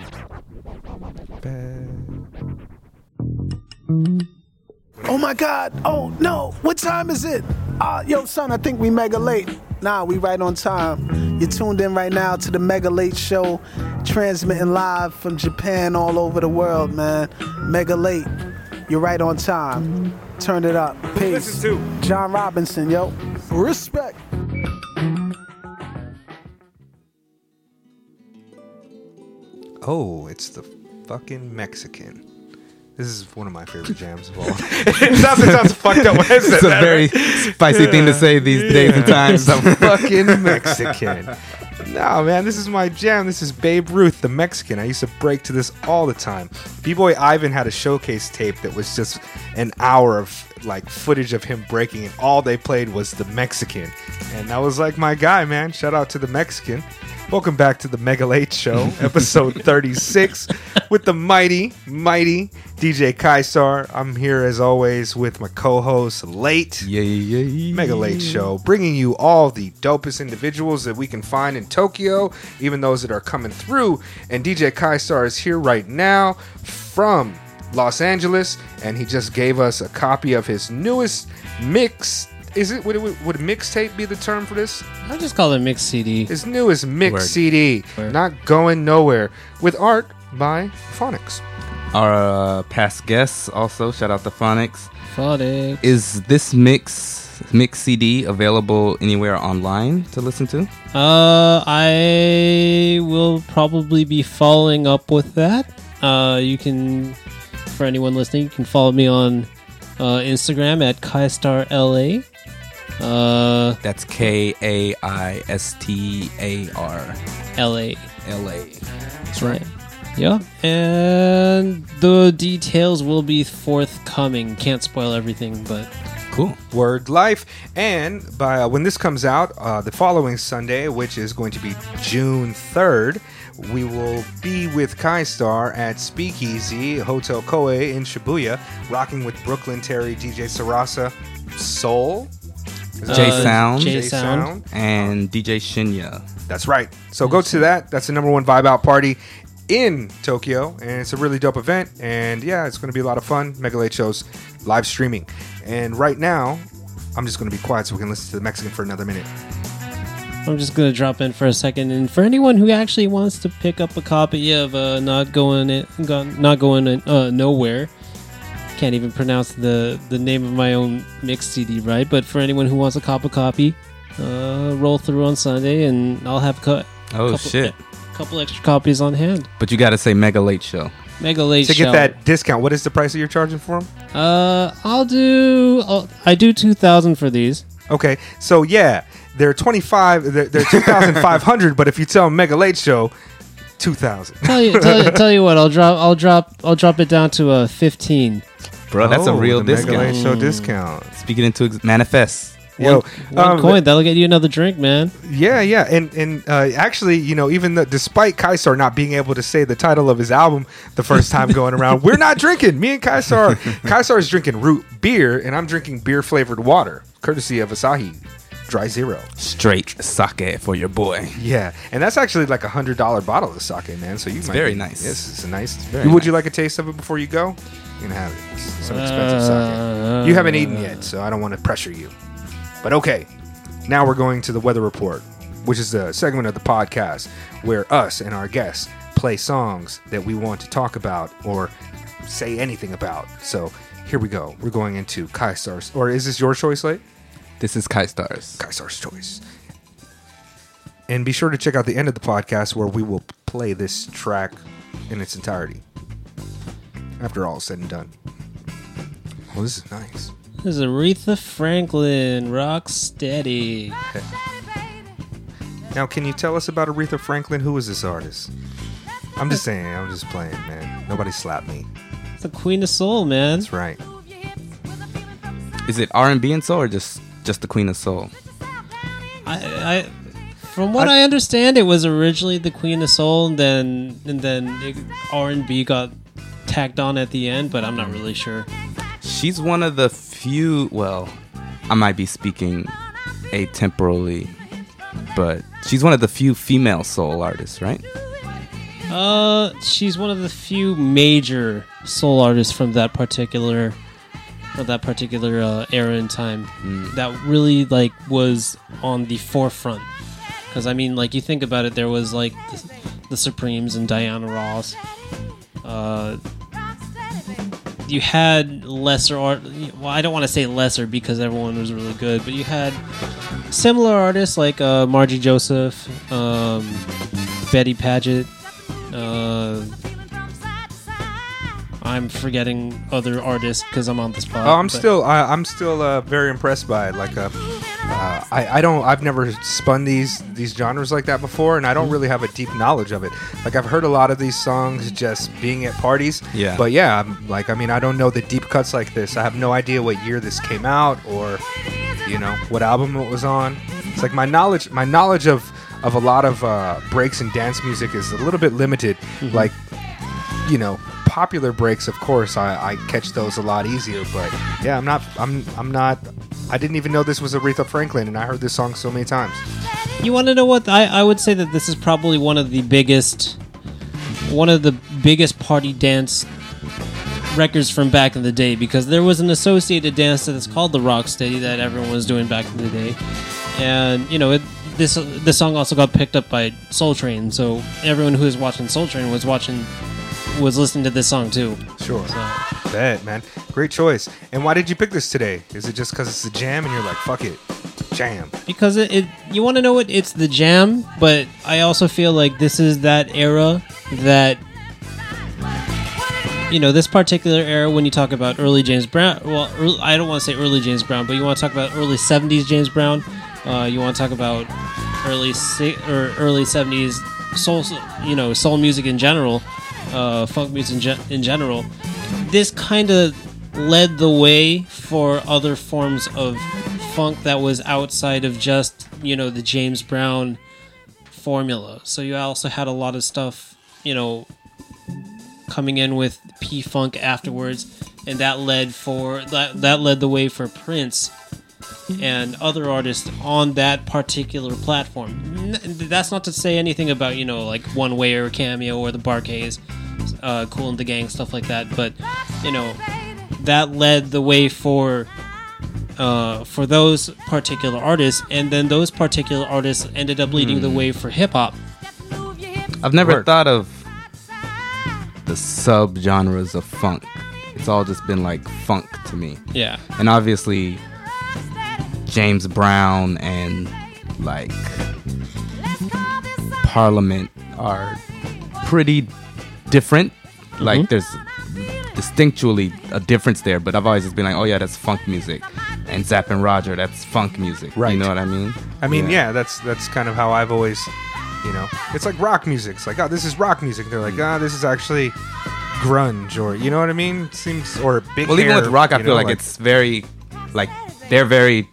Oh my God! Oh no! What time is it? Uh, yo, son, I think we mega late. Nah, we right on time. You're tuned in right now to the Mega Late Show, transmitting live from Japan all over the world, man. Mega Late. You're right on time. Turn it up. Peace. Listen to. John Robinson, yo. Respect. Oh, it's the fucking Mexican. This is one of my favorite jams of all. *laughs* *laughs* it sounds, it sounds fucked up It's a that, very right? spicy thing to say these days and times. the *laughs* fucking Mexican. No, man, this is my jam. This is Babe Ruth, the Mexican. I used to break to this all the time. B Boy Ivan had a showcase tape that was just an hour of like footage of him breaking, and all they played was the Mexican. And that was like my guy, man. Shout out to the Mexican. Welcome back to the Mega Late Show, *laughs* episode 36, with the mighty, mighty DJ Kai Star. I'm here as always with my co host, Late. Yeah, yeah, yeah. Mega Late Show, bringing you all the dopest individuals that we can find in Tokyo, even those that are coming through. And DJ Kai Star is here right now from Los Angeles, and he just gave us a copy of his newest mix. Is it would, it, would mixtape be the term for this? I just call it mix CD. His newest mix Word. CD, Word. not going nowhere, with art by Phonics. Our uh, past guests also, shout out to Phonics. Phonics. Is this mix mix CD available anywhere online to listen to? Uh, I will probably be following up with that. Uh, you can, for anyone listening, you can follow me on uh, Instagram at KaiStarLA. Uh, That's K A I S T A R L.A. L A. That's right. Yeah, and the details will be forthcoming. Can't spoil everything, but Cool. Word Life. And by uh, when this comes out, uh, the following Sunday, which is going to be June 3rd, we will be with Kai Star at Speakeasy Hotel Koe in Shibuya, rocking with Brooklyn Terry, DJ Sarasa, Soul, Is J Uh, Sound J J Sound. and DJ Shinya. That's right. So go to that. That's the number one vibe out party in Tokyo, and it's a really dope event. And yeah, it's going to be a lot of fun. Mega Late shows live streaming. And right now, I'm just going to be quiet so we can listen to the Mexican for another minute. I'm just gonna drop in for a second. And for anyone who actually wants to pick up a copy of uh, "Not Going It, Not Going uh, Nowhere," can't even pronounce the the name of my own mix CD right. But for anyone who wants a cop a copy, uh, roll through on Sunday, and I'll have co- Oh couple, shit! couple extra copies on hand. But you got to say Mega Late Show. Mega late To get show. that discount, what is the price that you're charging for them? Uh, I'll do. I'll, I do two thousand for these. Okay, so yeah, they're 25, they're, they're 2,500, but if you tell them Mega Late Show, 2,000. Tell you, tell, you- tell you what. I'll drop. I'll drop. I'll drop it down to a fifteen. Bro, that's a Oh, real the Mega discount. Late Show discount. Speaking into ex- manifest. Yo, One um, coin that'll get you another drink, man. Yeah, yeah, and and uh, actually, you know, even the, despite Kai Star not being able to say the title of his album the first time going around, we're not drinking. Me and Kai Star, *laughs* Kai Star is drinking root beer, and I'm drinking beer flavored water, courtesy of Asahi Dry Zero. Straight sake for your boy. Yeah, and that's actually like a hundred dollar bottle of sake, man. So you might very be- nice. Yes, it's a nice. very Would you like a taste of it before you go? You can have it. It's some expensive sake. You haven't eaten yet, so I don't want to pressure you. But okay, now we're going to the weather report, which is the segment of the podcast where us and our guests play songs that we want to talk about or say anything about. So here we go. We're going into Kai Star's, or is this your choice, Late? This is Kai Stars. Kai Star's choice. And be sure to check out the end of the podcast where we will play this track in its entirety. After all is said and done. Oh, this is nice. This is Aretha Franklin, Rock Steady. Now, can you tell us about Aretha Franklin? Who is this artist? I'm just saying, I'm just playing, man. Nobody slapped me. It's The Queen of Soul, man. That's right. Is it R and B and soul or just just the Queen of Soul? I, I, from what I, understand, it was originally the Queen of Soul, and then and then R and B got tacked on at the end, but I'm not really sure. She's one of the few. Well, I might be speaking atemporally, but she's one of the few female soul artists, right? Uh, she's one of the few major soul artists from that particular, from that particular uh, era in time that really like was on the forefront. Because I mean, like you think about it, there was like the, the Supremes and Diana Ross. Uh, you had lesser art. Well, I don't want to say lesser because everyone was really good, but you had similar artists like uh, Margie Joseph, um, Betty Paget. Uh, I'm forgetting other artists because I'm on the spot. Oh, I'm but- still, I, I'm still uh, very impressed by it. Like, uh, uh, I, I don't, I've never spun these these genres like that before, and I don't really have a deep knowledge of it. Like, I've heard a lot of these songs just being at parties. Yeah. But yeah, I'm, like, I mean, I don't know the deep cuts like this. I have no idea what year this came out or, you know, what album it was on. It's like my knowledge, my knowledge of of a lot of uh, breaks and dance music is a little bit limited. Like, you know, popular breaks, of course, I, I catch those a lot easier. But yeah, I'm not, I'm, I'm not. I didn't even know this was Aretha Franklin, and I heard this song so many times. You want to know what? I, I would say that this is probably one of the biggest, one of the biggest party dance records from back in the day because there was an associated dance that's called the Rocksteady that everyone was doing back in the day, and you know it. This this song also got picked up by Soul Train, so everyone who was watching Soul Train was watching was listening to this song too. Sure, So, bet man, great choice. And why did you pick this today? Is it just because it's a jam, and you're like, fuck it, jam? because it, it you want to know what it's the jam but i also feel like this is that era that you know this particular era when you talk about early James Brown. Well, early, I don't want to say early James Brown, but you want to talk about early '70s James Brown. Uh, you want to talk about early si- or early '70s soul, you know, soul music in general, uh, funk music in, ge- in general. This kind of led the way for other forms of funk that was outside of just you know the James Brown formula. So you also had a lot of stuff, you know, coming in with P Funk afterwards, and that led for that that led the way for Prince and other artists on that particular platform. N- That's not to say anything about you know like One Way or Cameo or the Bar-Kays, uh, Cool and the Gang stuff like that, but you know that led the way for uh, for those particular artists, and then those particular artists ended up leading the way for hip hop. I've never Word. thought of the sub genres of funk. It's all just been like funk to me. Yeah, And obviously, James Brown and like Parliament are pretty different. Like, there's distinctually a difference there, but I've always just been like, oh, yeah, that's funk music. And Zapp and Roger, that's funk music. Right. You know what I mean? I mean, yeah. that's that's kind of how I've always, you know, it's like rock music. It's like, oh, this is rock music. They're like, ah, this is actually grunge, or you know what I mean? It seems or big. Well, even with rock, I feel know, like, it's very, like they're very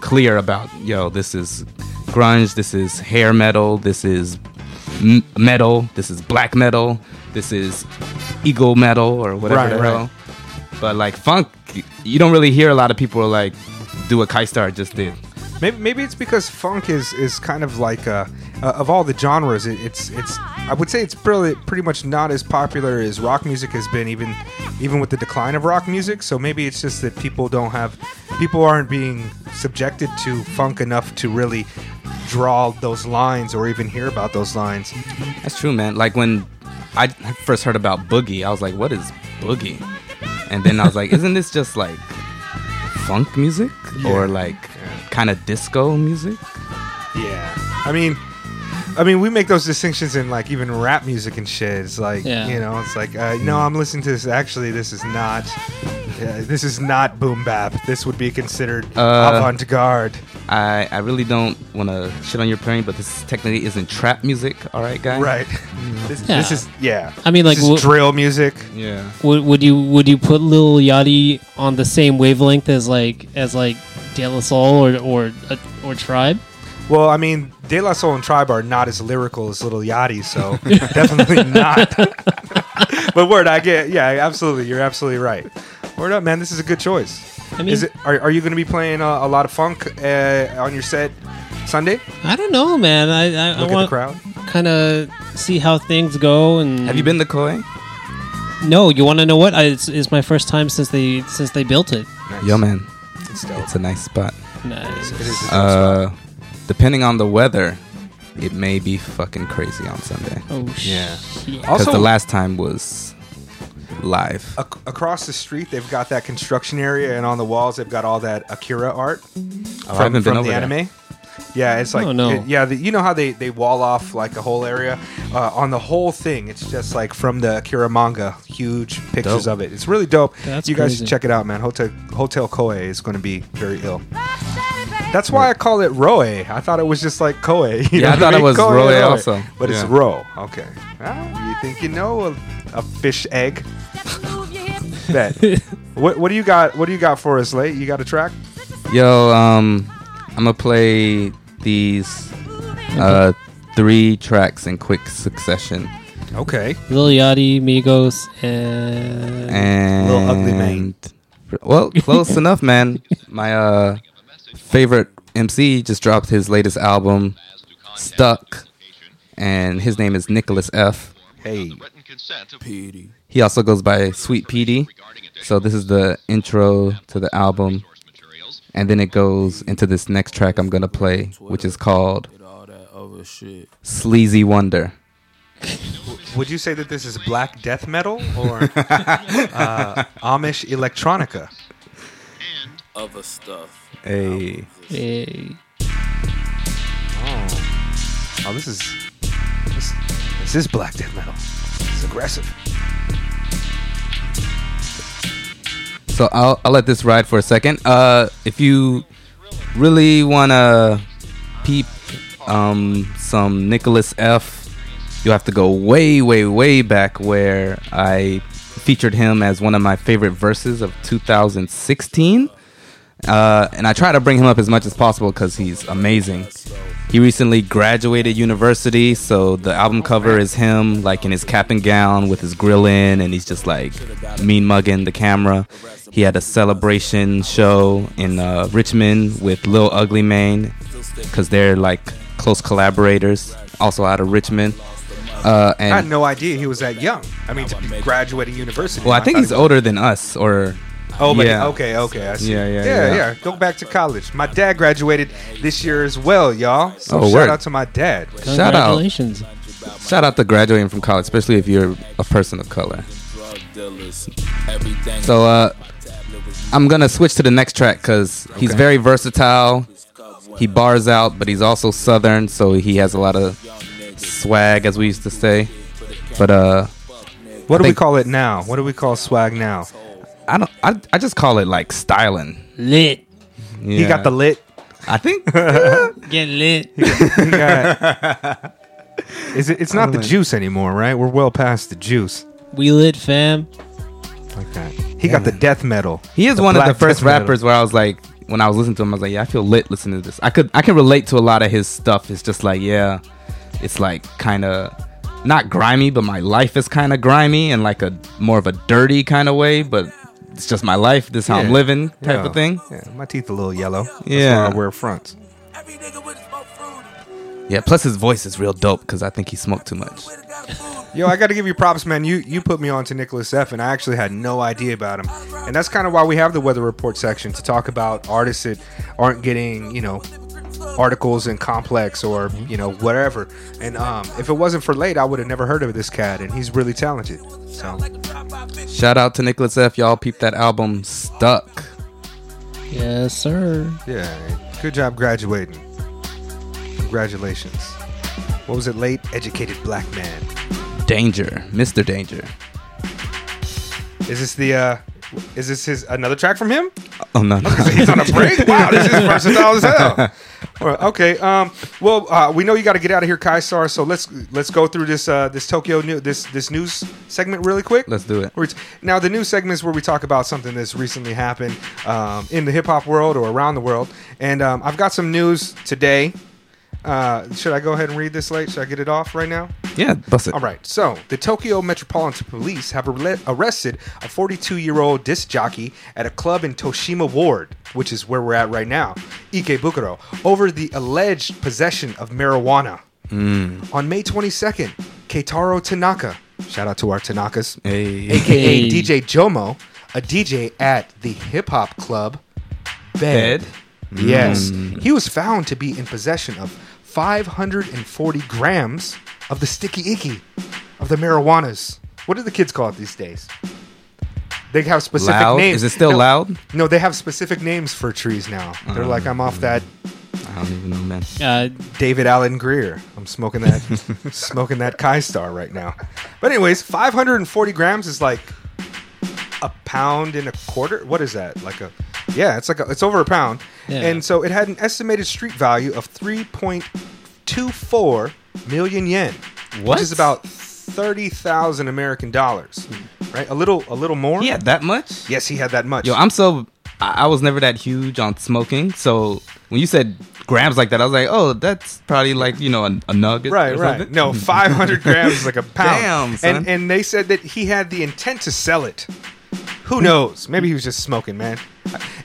clear about yo. This is grunge. This is hair metal. This is m- metal. This is black metal. This is ego metal or whatever Right, right. But like funk, you don't really hear a lot of people like do what Kai Star just did. Maybe, maybe it's because funk is is kind of like uh, uh, of all the genres, it, it's it's I would say it's pretty pretty much not as popular as rock music has been, even even with the decline of rock music. So maybe it's just that people don't have people aren't being subjected to funk enough to really draw those lines or even hear about those lines. That's true, man. Like when I first heard about boogie, I was like, "What is boogie?" And then I was like, "Isn't this just like funk music or like kind of disco music?" Yeah, I mean. I mean, we make those distinctions in like even rap music and shit. It's like Yeah. you know, it's like uh, no, I'm listening to this. Actually, this is not. Yeah, this is not boom bap. This would be considered Uh, avant garde. I, I really don't want to shit on your pairing, but this technically isn't trap music. All right, guys. *laughs* Right. This, Yeah. this is yeah. I mean, like, this is wh- drill music. Yeah. would, would you would you put Lil Yachty on the same wavelength as like as like De La Soul or or uh, or Tribe? Well, I mean, De La Soul and Tribe are not as lyrical as Little Yachty, so *laughs* definitely not. *laughs* but word, I get. Yeah, absolutely. You're absolutely right. Word up, man. This is a good choice. I mean, Is it? Are, are you going to be playing uh, a lot of funk uh, on your set Sunday? I don't know, man. I I, Look I at the want crowd. kind of see how things go. And Have you been to Koi? No, you want to know what? I, it's, it's my first time since they since they built it. Nice. Yo, man, It's dope. it's a nice spot. Nice. It is a dope Uh, depending on the weather, it may be fucking crazy on Sunday. Oh Yeah. shit. Because Also- the last time was live. Ac- across the street, they've got that construction area, and on the walls, they've got all that Akira art Oh, I from, haven't been over the there. anime. Yeah, it's like Oh, no. it- yeah, the, you know how they they wall off like a whole area uh, on the whole thing. It's just like from the Akira manga, huge pictures Dope. of it. It's really dope. That's you guys crazy. should check it out, man. Hotel Hotel Koei is going to be very ill. That's why I call it Roe. I thought it was just like Koei. *laughs* you Yeah, know I what thought it mean? was Koei, Roe Roe. also. but it's Yeah. Ro. Okay. Well, you think you know a, a fish egg? *laughs* Bet. what what do you got? What do you got for us, late? You got a track? Yo, um, I'm gonna play these uh, three tracks in quick succession. Okay. Lil Yachty, Migos, and And Lil Ugly Mane. Well, close *laughs* enough, man. My uh favorite MC just dropped his latest album, Stuck, and his name is Nickelus F. Hey. He also goes by Sweet PD. So this is the intro to the album, and then it goes into this next track I'm gonna play, which is called all that other shit. Sleazy Wonder. Would you say that this is black death metal or *laughs* uh, Amish electronica? And other stuff. Hey. Hey. Oh, oh this is this, this is black death metal. It's aggressive. So I'll I'll let this ride for a second. Uh, if you really wanna peep um some Nickelus F, you have to go way way way back where I featured him as one of my favorite verses of 2016. Uh, and I try to bring him up as much as possible because he's amazing. He recently graduated university, so the album cover is him like in his cap and gown with his grill in, and he's just like mean mugging the camera. He had a celebration show in uh, Richmond with Lil Ugly Mane because they're like close collaborators, also out of Richmond. Uh, I had no idea he was that young. I mean, to be graduating university. well, I think thought he's he older than us, or Oh, but yeah. okay, okay, I see. Yeah, yeah, yeah, yeah. yeah. Go back to college. My dad graduated this year as well, y'all. So Oh, shout word. out to my dad. Shout out. Congratulations. Shout out to graduating from college, especially if you're a person of color. So uh, I'm gonna switch to the next track because he's Okay. very versatile. He bars out, but he's also southern, so he has a lot of swag, as we used to say. But uh, What do we call it now? What do we call swag now? I don't. I, I just call it like styling. Lit. He got the lit. I think. *laughs* Get lit. He got- Is it? It's not the juice anymore, right? We're well past the juice. We lit, fam. Like that. He got the death metal. He is The one of the first death metal. rappers where I was like, when I was listening to him, I was like, yeah, I feel lit listening to this. I could, I can relate to a lot of his stuff. It's just like, yeah, it's like kind of not grimy, but my life is kind of grimy and like a more of a dirty kind of way. But it's just my life. This is how I'm living, type Yeah. of thing. Yeah, my teeth a little yellow. That's Yeah. why I wear fronts. Yeah. Plus his voice is real dope because I think he smoked too much. Yo, I got to give you props, man. You you put me on to Nickelus F, and I actually had no idea about him. And that's kind of why we have the weather report section to talk about artists that aren't getting, you know, articles in Complex or you know whatever. And um, if it wasn't for late, I would have never heard of this cat, and he's really talented. So Shout out to Nickelus F. Y'all peep that album Stuck. Yes, sir. yeah, good job graduating. Congratulations. What was it? Late educated black man. Danger, Mr. Danger. Is this the? uh Is this his another track from him? Oh no, no. *laughs* He's on a break. Wow, this is versatile as hell. *laughs* Okay. Um. Well, uh, we know you got to get out of here, Kai Star. So let's let's go through this uh this Tokyo new this this news segment really quick. Let's do it. Now the news segment is where we talk about something that's recently happened um, in the hip hop world or around the world. And um, I've got some news today. Uh, should I go ahead and read this late? Should I get it off right now? Yeah, bust it. All right. So, the Tokyo Metropolitan Police have arre- arrested a 42 year old disc jockey at a club in Toshima Ward, which is where we're at right now, Ikebukuro, over the alleged possession of marijuana. On May 22nd, Keitaro Tanaka, shout out to our Tanakas, Hey. aka Hey. DJ Jomo, a DJ at the hip hop club Bed. Bed? Yes. He was found to be in possession of 540 grams of the sticky icky of the marijuanas. What do the kids call it these days? They have specific Loud? names. Is it still No, loud? No, they have specific names for trees now. They're like, I'm off that I don't even know, man. Uh, David Allen Greer. I'm smoking that *laughs* smoking that Kai Star right now. But anyways, 540 grams is like a pound and a quarter. What is that? Like a yeah, it's like a, it's over a pound. Yeah. And so it had an estimated street value of 3.24 million yen, What? which is about 30,000 American dollars. Right? A little a little more. Yeah, that much? Yes, he had that much. Yo, I'm so. I I was never that huge on smoking, so when you said grams like that, I was like, oh, that's probably like you know a, a nugget, Right, right. something. No, 500 *laughs* grams is like a pound. Damn. And and they said that he had the intent to sell it. Who knows? Maybe he was just smoking, man.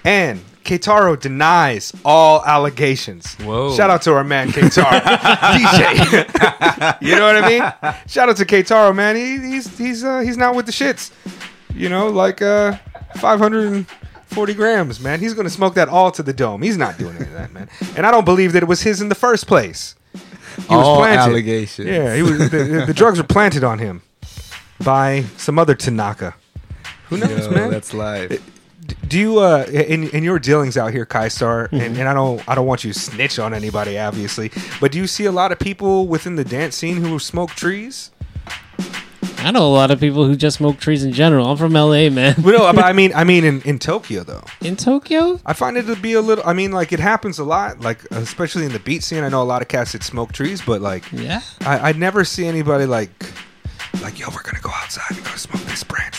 And Keitaro denies all allegations. Whoa. Shout out to our man Keitaro, *laughs* DJ. you know what I mean? Shout out to Keitaro, man. He, he's he's uh, he's not with the shits. You know, like uh, 540 grams, man. He's gonna smoke that all to the dome. He's not doing any of that, man. And I don't believe that it was his in the first place. He was All planted. allegations. Yeah, he was. The, the drugs were planted on him by some other Tanaka. Who knows, Yo, man? That's live. D- Do you uh in in your dealings out here, Kai Star, Mm-hmm. and, and I don't I don't want you to snitch on anybody, obviously, but do you see a lot of people within the dance scene who smoke trees? I know a lot of people who just smoke trees in general. I'm from LA, man. But no, but I *laughs* mean, I mean, in, in Tokyo though, In Tokyo? I find it to be a little. I mean, like it happens a lot, like especially in the beat scene. I know a lot of cats that smoke trees, but like Yeah. I, I never see anybody like, like yo, we're gonna go outside and go smoke this branch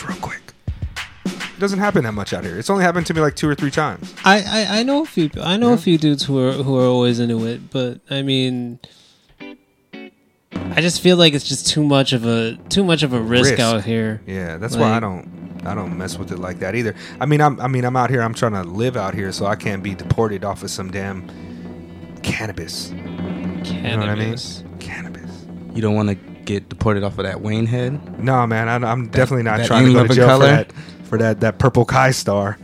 real quick. It doesn't happen that much out here. It's only happened to me like two or three times. I, I, I know a few I know Yeah. a few dudes who are who are always into it, but I mean I just feel like it's just too much of a too much of a risk, Risk. out here. Yeah, that's why I don't I don't mess with it like that either. I mean, I'm I mean I'm out here. I'm trying to live out here, so I can't be deported off of some damn cannabis. Cannabis. You know what I mean? Cannabis. You don't want to get deported off of that Wayne head. No, man, I, I'm definitely not that trying to in go to and jail for color? that for that that purple Kai star.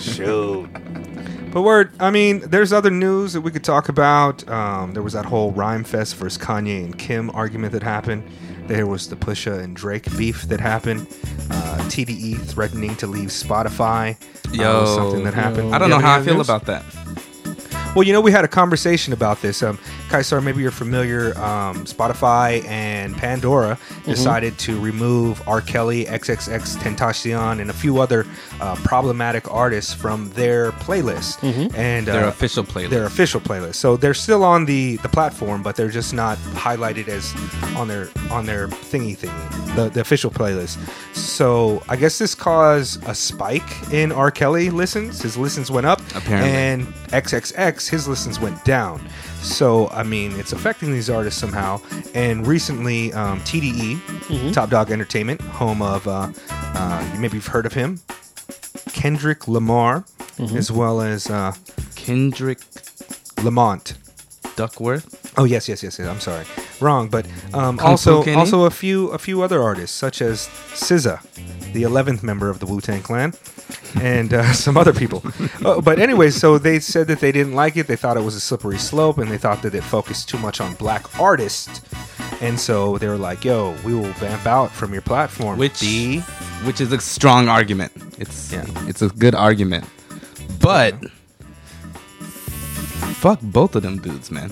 Shoot. But word, I mean, there's other news that we could talk about. Um, there was that whole Rhymefest versus Kanye and Kim argument that happened. There was the Pusha and Drake beef that happened. Uh, TDE threatening to leave Spotify. uh, Yo, was something that happened. I don't know how I feel news? about that. Well, you know, we had a conversation about this. Um, Kai Star, maybe you're familiar. Um, Spotify and Pandora Mm-hmm. decided to remove R. Kelly, XXXTentacion, and a few other uh, problematic artists from their playlist and Their uh, official playlist. their official playlist. So they're still on the the platform, but they're just not highlighted as on their on their thingy thingy, the, the official playlist. So I guess this caused a spike in R. Kelly listens. His listens went up, Apparently. and XXX his listens went down. So I mean, it's affecting these artists somehow. And recently, um, TDE, Top Dog Entertainment, home of uh, uh, maybe you've heard of him, Kendrick Lamar, as well as uh, Kendrick Lamont. Duckworth. Oh yes, yes, yes, yes. I'm sorry, wrong. But um, also also a few a few other artists such as SZA, the eleventh member of the Wu Tang Clan, and uh, *laughs* some other people. oh, but anyway, so they said that they didn't like it. They thought it was a slippery slope, and they thought that it focused too much on black artists. And so they were like, "Yo, we will vamp out from your platform." Which, B. which is a strong argument. It's Yeah. it's a good argument, but fuck both of them dudes, man.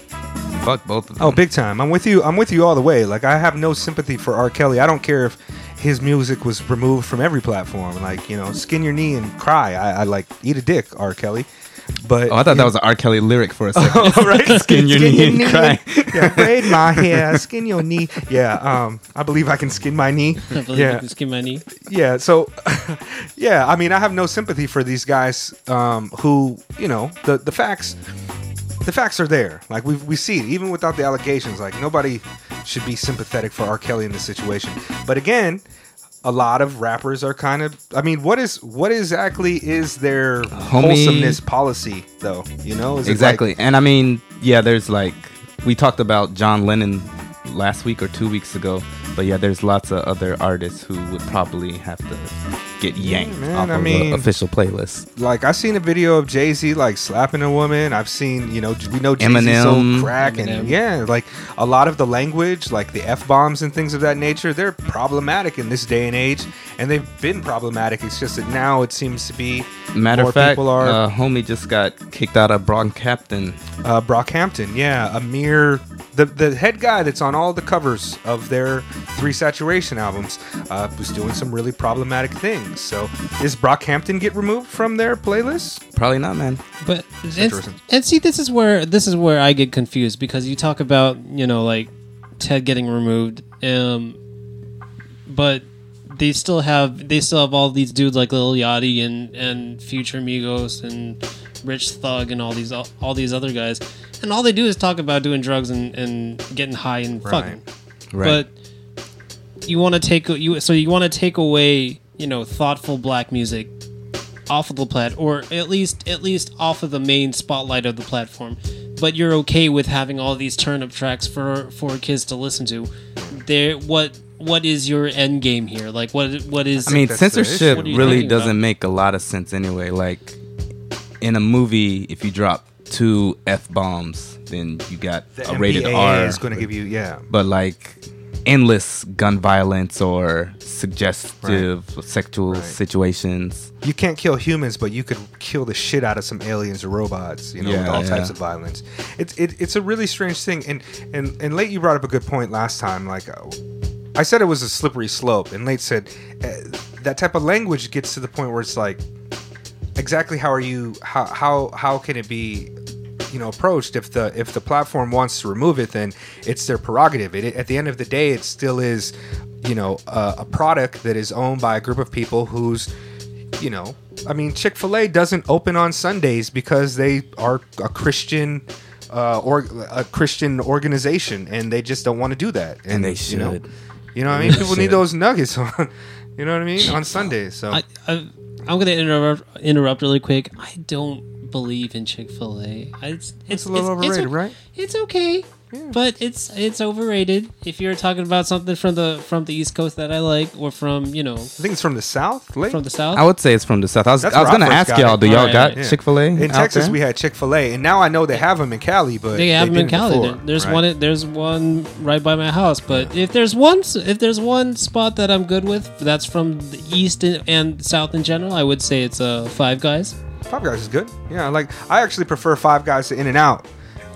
Fuck both of them. Oh, big time. I'm with you. I'm with you all the way. Like I have no sympathy for R. Kelly. I don't care if his music was removed from every platform. Like you know, skin your knee and cry. I, I like eat a dick, R. Kelly. But Oh, I thought that was an R. Kelly lyric for a *laughs* second. right. *laughs* Skin your knee and cry. yeah, braid my *laughs* hair, skin your knee. Yeah, um, I believe I can skin my knee. I believe Yeah, you can skin my knee. yeah. So, yeah, I mean, I have no sympathy for these guys um, who, you know, the the facts. The facts are there. Like we we see it, even without the allegations. Like nobody should be sympathetic for R. Kelly in this situation. But again, a lot of rappers are kind of. I mean, what is what exactly is their wholesomeness policy, though? You know, is it like- exactly. and I mean, yeah, there's like we talked about John Lennon last week or two weeks ago, but yeah, there's lots of other artists who would probably have to get yanked man, off I of mean- the official playlist. like I've seen a video of Jay Z like slapping a woman. I've seen you know we know Jay Z Eminem. sold crack and yeah, like a lot of the language, like the f bombs and things of that nature, they're problematic in this day and age, and they've been problematic. It's just that now it seems to be Matter of fact, people are uh, homie just got kicked out of Brockhampton. uh, Brockhampton, yeah, Ameer, the the head guy that's on all the covers of their three saturation albums, uh, was doing some really problematic things. So, is Brockhampton get removed from their playlist? Probably not, man. But it's, and see, this is where this is where I get confused because you talk about you know like Ted getting removed, um, but they still have they still have all these dudes like Lil Yachty and and Future Migos and Rich Thug and all these all these other guys, and all they do is talk about doing drugs and and getting high and Right. fucking. Right. But you want to take you so you want to take away you know thoughtful black music off of the plat or at least at least off of the main spotlight of the platform. But you're okay with having all these turnip tracks for for kids to listen to. There, what what is your end game here? Like what what is? I mean, censorship issue. What are you really doesn't make a lot of sense anyway. Like in a movie, if you drop two f bombs, then you got The a rated MPAA R. is going to give you yeah. but like endless gun violence or suggestive sexual Right. situations. You can't kill humans, but you could kill the shit out of some aliens or robots. You know, with Yeah, all types of violence. It's it, it's a really strange thing. And and and late, you brought up a good point last time. Like, uh, I said it was a slippery slope, and Late said uh, that type of language gets to the point where it's like, exactly how are you? How how how can it be? You know, approached if the if the platform wants to remove it, then it's their prerogative. It, at the end of the day, it still is, you know, a, a product that is owned by a group of people who's, you know, I mean, Chick Fil A doesn't open on Sundays because they are a Christian, uh, or a Christian organization, and they just don't want to do that. And they You know, should. you know what I mean? They People need those nuggets *laughs* on. You know what I mean? On Sundays. So I, I, I'm gonna interrupt interrupt really quick. I don't believe in Chick Fil A. It's, it's a little overrated, o- right? It's okay, but it's it's overrated. If you're talking about something from the from the East Coast that I like, or from you know I think it's from the South. Late from the South, I would say it's from the south. I was, That's I was where I gonna first ask got y'all, it. do y'all Alright, got yeah. Chick Fil A in Texas, we had Chick Fil A, and now I know they have them in Cali, but they have them in didn't Cali. before, There- there's right? one. in- There's one right by my house. But if there's one, s- if there's one spot that I'm good with, that's from the East and, and South in general. I would say it's uh, Five Guys. Five Guys is good. Yeah, like I actually prefer Five Guys to In and Out,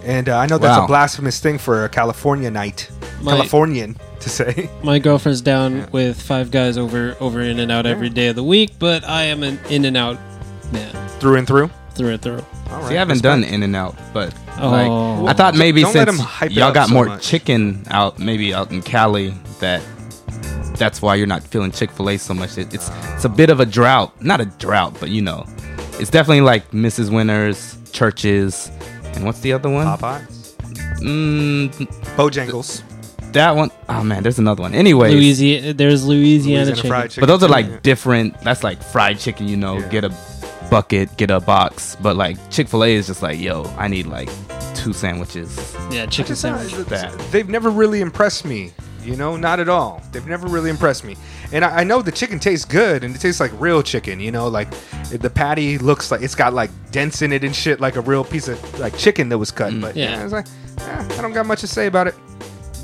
and uh, I know that's Wow. a blasphemous thing for a California night, My- Californian to say. *laughs* My girlfriend's down with Five Guys over over In and Out every day of the week, but I am an In and Out man through and through. through and through. All right, See, I haven't respect. done In and Out, but Oh. like I thought maybe Don't let since 'em hype it y'all up got so more much. chicken out, maybe out in Cali, that that's why you're not feeling Chick Fil A so much. It, it's it's a bit of a drought, not a drought, but you know, it's definitely like Mrs. Winners, Church's, and what's the other one? Popeyes, Mm, Bojangles, that one oh man, there's another one. Anyway, Louisiana, there's Louisiana, Louisiana chicken. fried chicken. but those are like Yeah. different. That's like fried chicken, you know. Yeah. Get a bucket, get a box. But like Chick Fil A is just like, yo, I need like two sandwiches. Yeah, chicken Just, uh, sandwich. that. They've never really impressed me. You know, not at all. They've never really impressed me. And I, I know the chicken tastes good, and it tastes like real chicken. You know, like the patty looks like it's got like dents in it and shit, like a real piece of like chicken that was cut. But yeah, Mm. Yeah. it's like eh, I don't got much to say about it.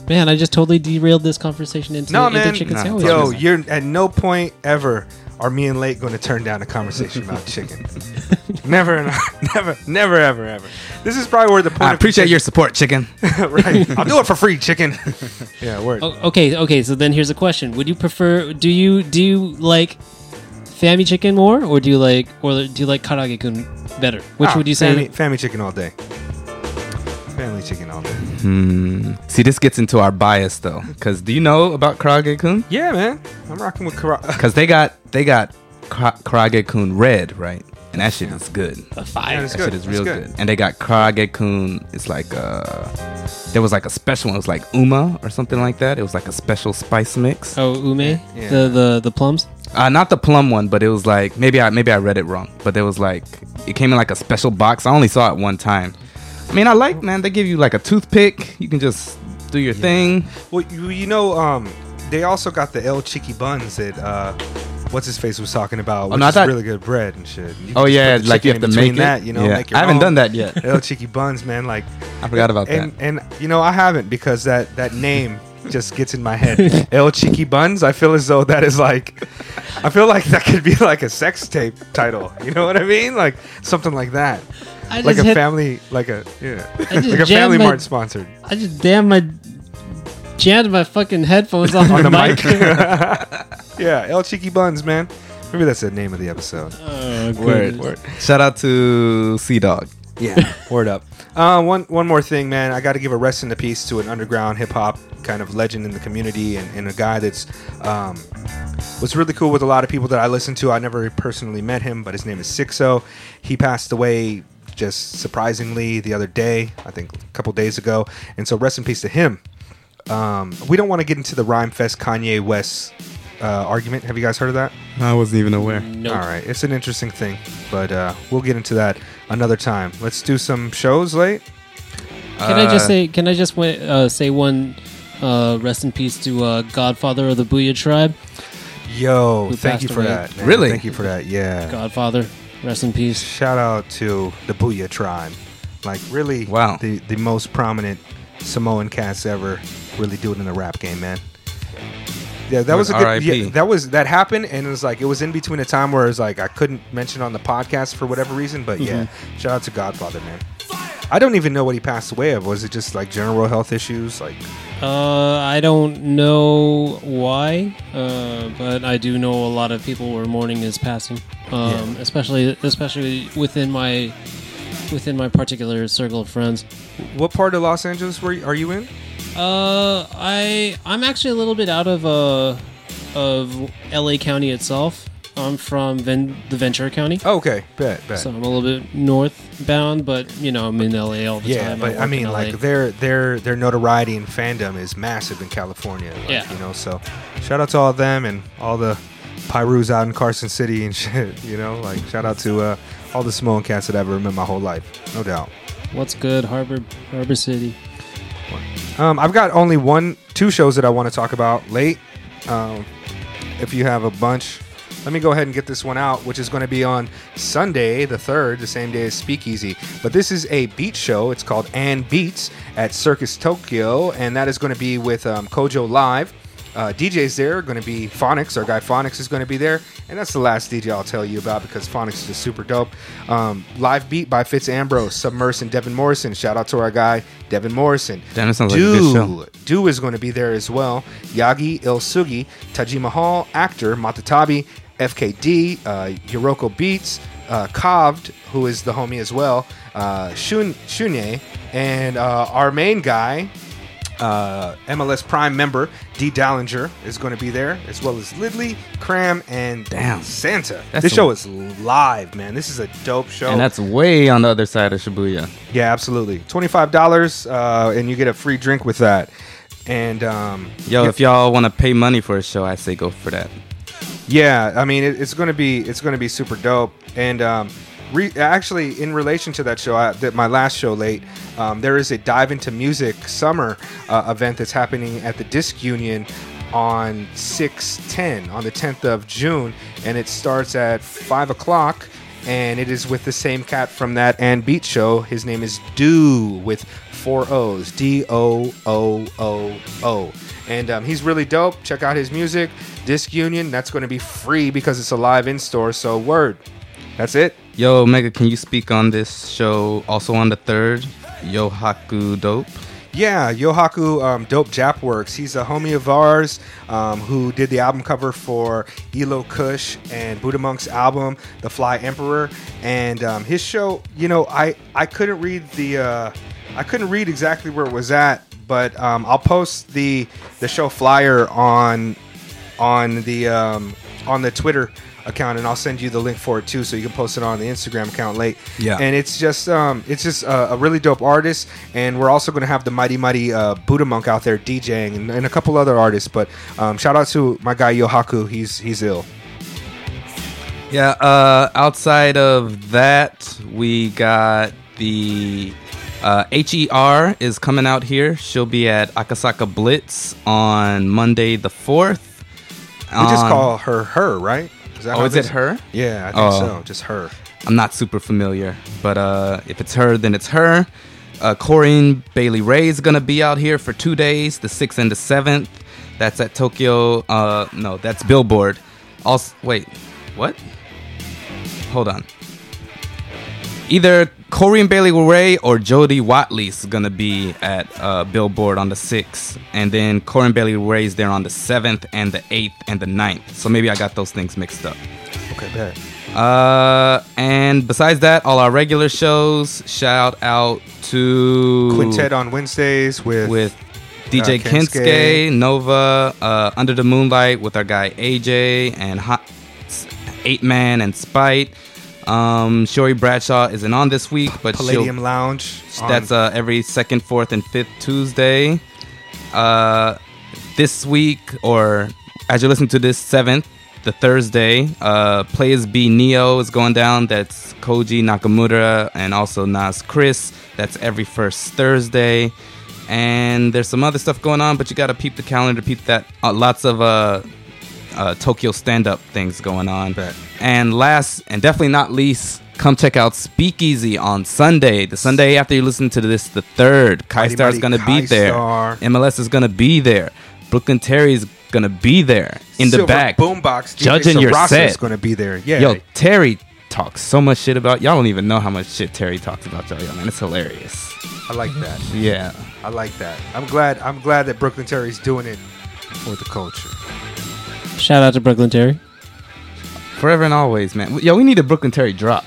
Man, I just totally derailed this conversation into, No, into man. chicken Nah, sandwiches. Yo, you're at no point ever are me and Late going to turn down a conversation about chicken. *laughs* *laughs* never, *laughs* never, never, ever, ever. This is probably where the point. I of appreciate your support, chicken. *laughs* right. I'll do it for free, chicken. yeah, word. Oh, okay, okay. So then here's a question: Would you prefer? Do you do you like Famichiki more, or do you like, or do you like karaage kun better? Which Ah, would you say? Family, Famichiki all day. Famichiki all day. Hmm. See, this gets into our bias though, because do you know about Karaage Kun? Yeah, man. I'm rocking with kara- Because they got they got Ka- Karaage Kun red, right? And that shit is good. The fire. it's That good. shit is real good. good. And they got Karaage Kun. It's like uh, there was like a special one. It was like Uma or something like that. It was like a special spice mix. Oh, ume, Yeah. the the the plums. Uh, not the plum one, but it was like maybe I maybe I read it wrong. But there was like it came in like a special box. I only saw it one time. I mean, I like man. They give you like a toothpick. You can just do your thing. Well, you, you know, um, they also got the El Chiqui buns that uh, what's his face was talking about, oh, which no, I is thought- really good bread and shit. You Oh yeah, like you chicken have in to make it. that. You know, yeah. make your I haven't own done that yet. *laughs* El Chiqui buns, man. Like, I forgot about and that. and you know, I haven't because that that name just gets in my head. *laughs* El Chiqui buns. I feel as though that is like, I feel like that could be like a sex tape title. You know what I mean? Like something like that. I Like a hit, family, like a yeah, like a Family my- Mart sponsored. I just damn my jammed my fucking headphones on, *laughs* on the, the mic. mic. *laughs* yeah, El Cheeky Buns, man. Maybe that's the name of the episode. oh, Word. goodness. Shout out to Sea Dog. Yeah, *laughs* word up. Uh, one one more thing, man. I got to give a rest in the peace to an underground hip hop kind of legend in the community, and, and a guy that's um, was really cool with a lot of people that I listen to. I never personally met him, but his name is Sixo. He passed away just surprisingly the other day, I think a couple days ago, and so rest in peace to him. Um, we don't want to get into the Rhymefest Kanye West uh, argument. Have you guys heard of that? I wasn't even aware. Nope. All right, it's an interesting thing, but uh, we'll get into that another time. Let's do some shows late. Can I just Uh, say? Can I just wa- uh, say one? Uh, rest in peace to uh, Godfather of the Boo-Yaa Tribe. Yo, thank you for away. that. man. Really? Thank you for that. Yeah. Godfather, rest in peace. Shout out to the Boo-Yaa tribe. Like really, Wow. the the most prominent Samoan cats ever. Really do it in the rap game, man. Yeah, that was a good. Yeah, that was that happened, and it was like it was in between a time where it was like I couldn't mention on the podcast for whatever reason. But yeah, Mm-hmm. shout out to Godfather, man. I don't even know what he passed away of. Was it just like general health issues? Like Uh, I don't know why, uh, but I do know a lot of people were mourning his passing. Um, especially especially within my within my particular circle of friends. What part of Los Angeles were you, are you in? Uh, I I'm actually a little bit out of uh of L.A. County itself. I'm from Ven- the Ventura County, Oh, okay, bet, bet. so I'm a little bit northbound, but you know I'm in L.A. all the yeah, time. but work I in mean, LA. like their their their notoriety and fandom is massive in California. Like, Yeah. you know. So, shout out to all of them and all the Pyrus out in Carson City and *laughs* shit. You know, like shout out to uh, all the Samoan cats that I've ever met my whole life, no doubt. what's good, Harbor Harbor City. Um, I've got only one, two shows that I want to talk about late. Um, if you have a bunch, let me go ahead and get this one out, which is going to be on Sunday, the 3rd, the same day as Speakeasy. But this is a beat show. It's called And Beats at Circus Tokyo, and that is going to be with um, Kojo Live. Uh, DJs there are going to be Phonics. Our guy Phonics is going to be there, and that's the last DJ I'll tell you about because Phonics is just super dope. Um, live beat by Fitz Ambrose, Submerse, and Devin Morrison. Shout out to our guy Devin Morrison. Damn, that sounds like a good show. Do is going to be there as well. Yagi Ilsugi, Taji Mahal, actor Matatabi, FKD, uh, Yoroko Beats, uh, Kavd, who is the homie as well, uh, Shun Shunye, and uh, our main guy, uh, MLS Prime member D Dallinger is going to be there, as well as Lidley, Cram, and Damn. Santa. That's this a- show is live, man. This is a dope show. And that's way on the other side of Shibuya. yeah, absolutely. Twenty five dollars, uh, and you get a free drink with that. And um, Yo, if y'all want to pay money for a show, I say go for that. yeah, I mean it, it's gonna be it's gonna be super dope. And um, re- actually, in relation to that show, I, that my last show late, um, there is a dive into music summer uh, event that's happening at the Disk Union on six ten on the tenth of June, and it starts at five o'clock. And it is with the same cat from that and beat show. His name is Do with four O's. D O O O O. And um, he's really dope. Check out his music. Disk Union, that's going to be free because it's a live in store. So, word. That's it. Yo, Mega, can you speak on this show also on the third? Yohaku Dope. Yeah, Yohaku um, Dope Jap Works. He's a homie of ours um, who did the album cover for Elo Kush and Buddha Monk's album, The Fly Emperor. And um, his show, you know, I, I couldn't read the uh, I couldn't read exactly where it was at, but um, I'll post the the show flyer on on the um, on the Twitter account, and I'll send you the link for it too, so you can post it on the Instagram account late. Yeah. and it's just um, it's just a, a really dope artist, and we're also going to have the mighty mighty uh, Buddha Monk out there DJing, and, and a couple other artists. But um, shout out to my guy Yohaku, he's he's ill. Yeah, uh, outside of that, we got the uh, HER is coming out here. She'll be at Akasaka Blitz on Monday the 4th. We just call her her, right? Is that Oh, is it her? Yeah, I think Oh. so. Just her. I'm not super familiar, but uh, if it's her, then it's her. Uh, Corinne Bailey Rae is gonna be out here for two days, the sixth and the seventh. That's at Tokyo. Uh, no, that's Billboard. Also, wait, what? Hold on. Either Corinne Bailey Rae or Jody Watley's gonna be at uh, Billboard on the sixth, and then Corinne Bailey Rae's there on the seventh and the eighth and the 9th. So maybe I got those things mixed up. Okay, bad. Uh, and besides that, all our regular shows. Shout out to Quintet on Wednesdays with with DJ uh, Kensuke, Kensuke. Nova, uh, Under the Moonlight with our guy AJ and Hot Eight Man and Spite. Um, Shori Bradshaw isn't on this week, but Palladium Lounge. that's uh, every second, fourth, and fifth Tuesday. Uh, this week, or as you're listening to this, seventh, the Thursday, uh, Players B Neo is going down. That's Koji Nakamura and also Nas Chris. That's every first Thursday. And there's some other stuff going on, but you gotta peep the calendar, peep that. Uh, lots of uh, uh, Tokyo stand up things going on. Bet. And last and definitely not least, come check out Speakeasy on Sunday. The Sunday after you listen to this, the third. Kai Star is going to be there. MLS is going to be there. Brooklyn Terry is going to be there in the Silver back. Boombox. DJ judging your Sarasa set. is going to be there. Yeah. Yo, Terry talks so much shit about y'all. Don't even know how much shit Terry talks about y'all. Yo, man, it's hilarious. I like that. Yeah. I like that. I'm glad. I'm glad that Brooklyn Terry's doing it for the culture. Shout out to Brooklyn Terry. Forever and always, man. Yo, we need a Brooklyn Terry drop.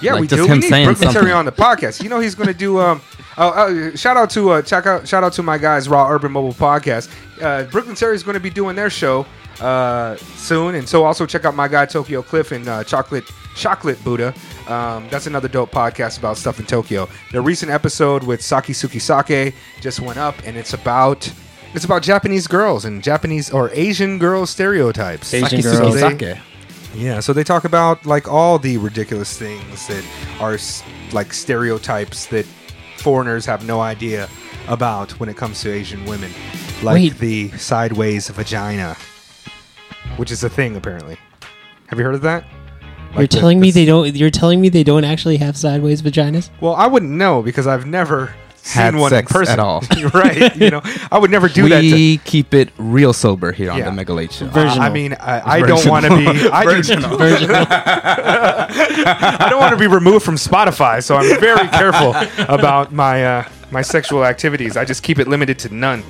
Yeah, Like, we just do. him We need Brooklyn something. Terry on the podcast. You know he's going to do. Um, oh, uh, shout out to uh, check out shout out to my guys Raw Urban Mobile Podcast. Uh, Brooklyn Terry is going to be doing their show uh, soon, and so also check out my guy Tokyo Cliff and uh, Chocolate Chocolate Buddha. Um, that's another dope podcast about stuff in Tokyo. Their recent episode with Saki Suki Sake just went up, and it's about. It's about Japanese girls and Japanese or Asian girl stereotypes. Asian Sake girls. Suki Sake. Yeah, so they talk about like all the ridiculous things that are like stereotypes that foreigners have no idea about when it comes to Asian women, like Wait. the sideways vagina, which is a thing apparently. Have you heard of that? You're Like the- telling me the- they don't. You're telling me they don't actually have sideways vaginas. Well, I wouldn't know because I've never Had seen one sex in person at all. You're *laughs* right? You know, I would never do that. To, we keep it real sober here on Yeah. the Mega Late Show. Virginal. I mean, I, I don't want to be. I do, *laughs* I don't want to be removed from Spotify, so I'm very careful about my uh, my sexual activities. I just keep it limited to none.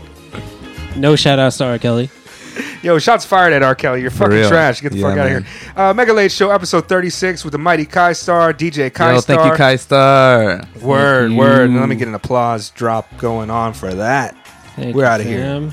No shout outs to R. Kelly. *laughs* Yo, shots fired at R. Kelly. You're fucking real. trash. Get the Yeah, fuck out of here. Uh, Mega Late Show, episode 36 with the mighty Kai Star, DJ Kai Yo, Star. thank you, Kai Star. Word, Thank word. Let me get an applause drop going on for that. Thank We're out of here. fam.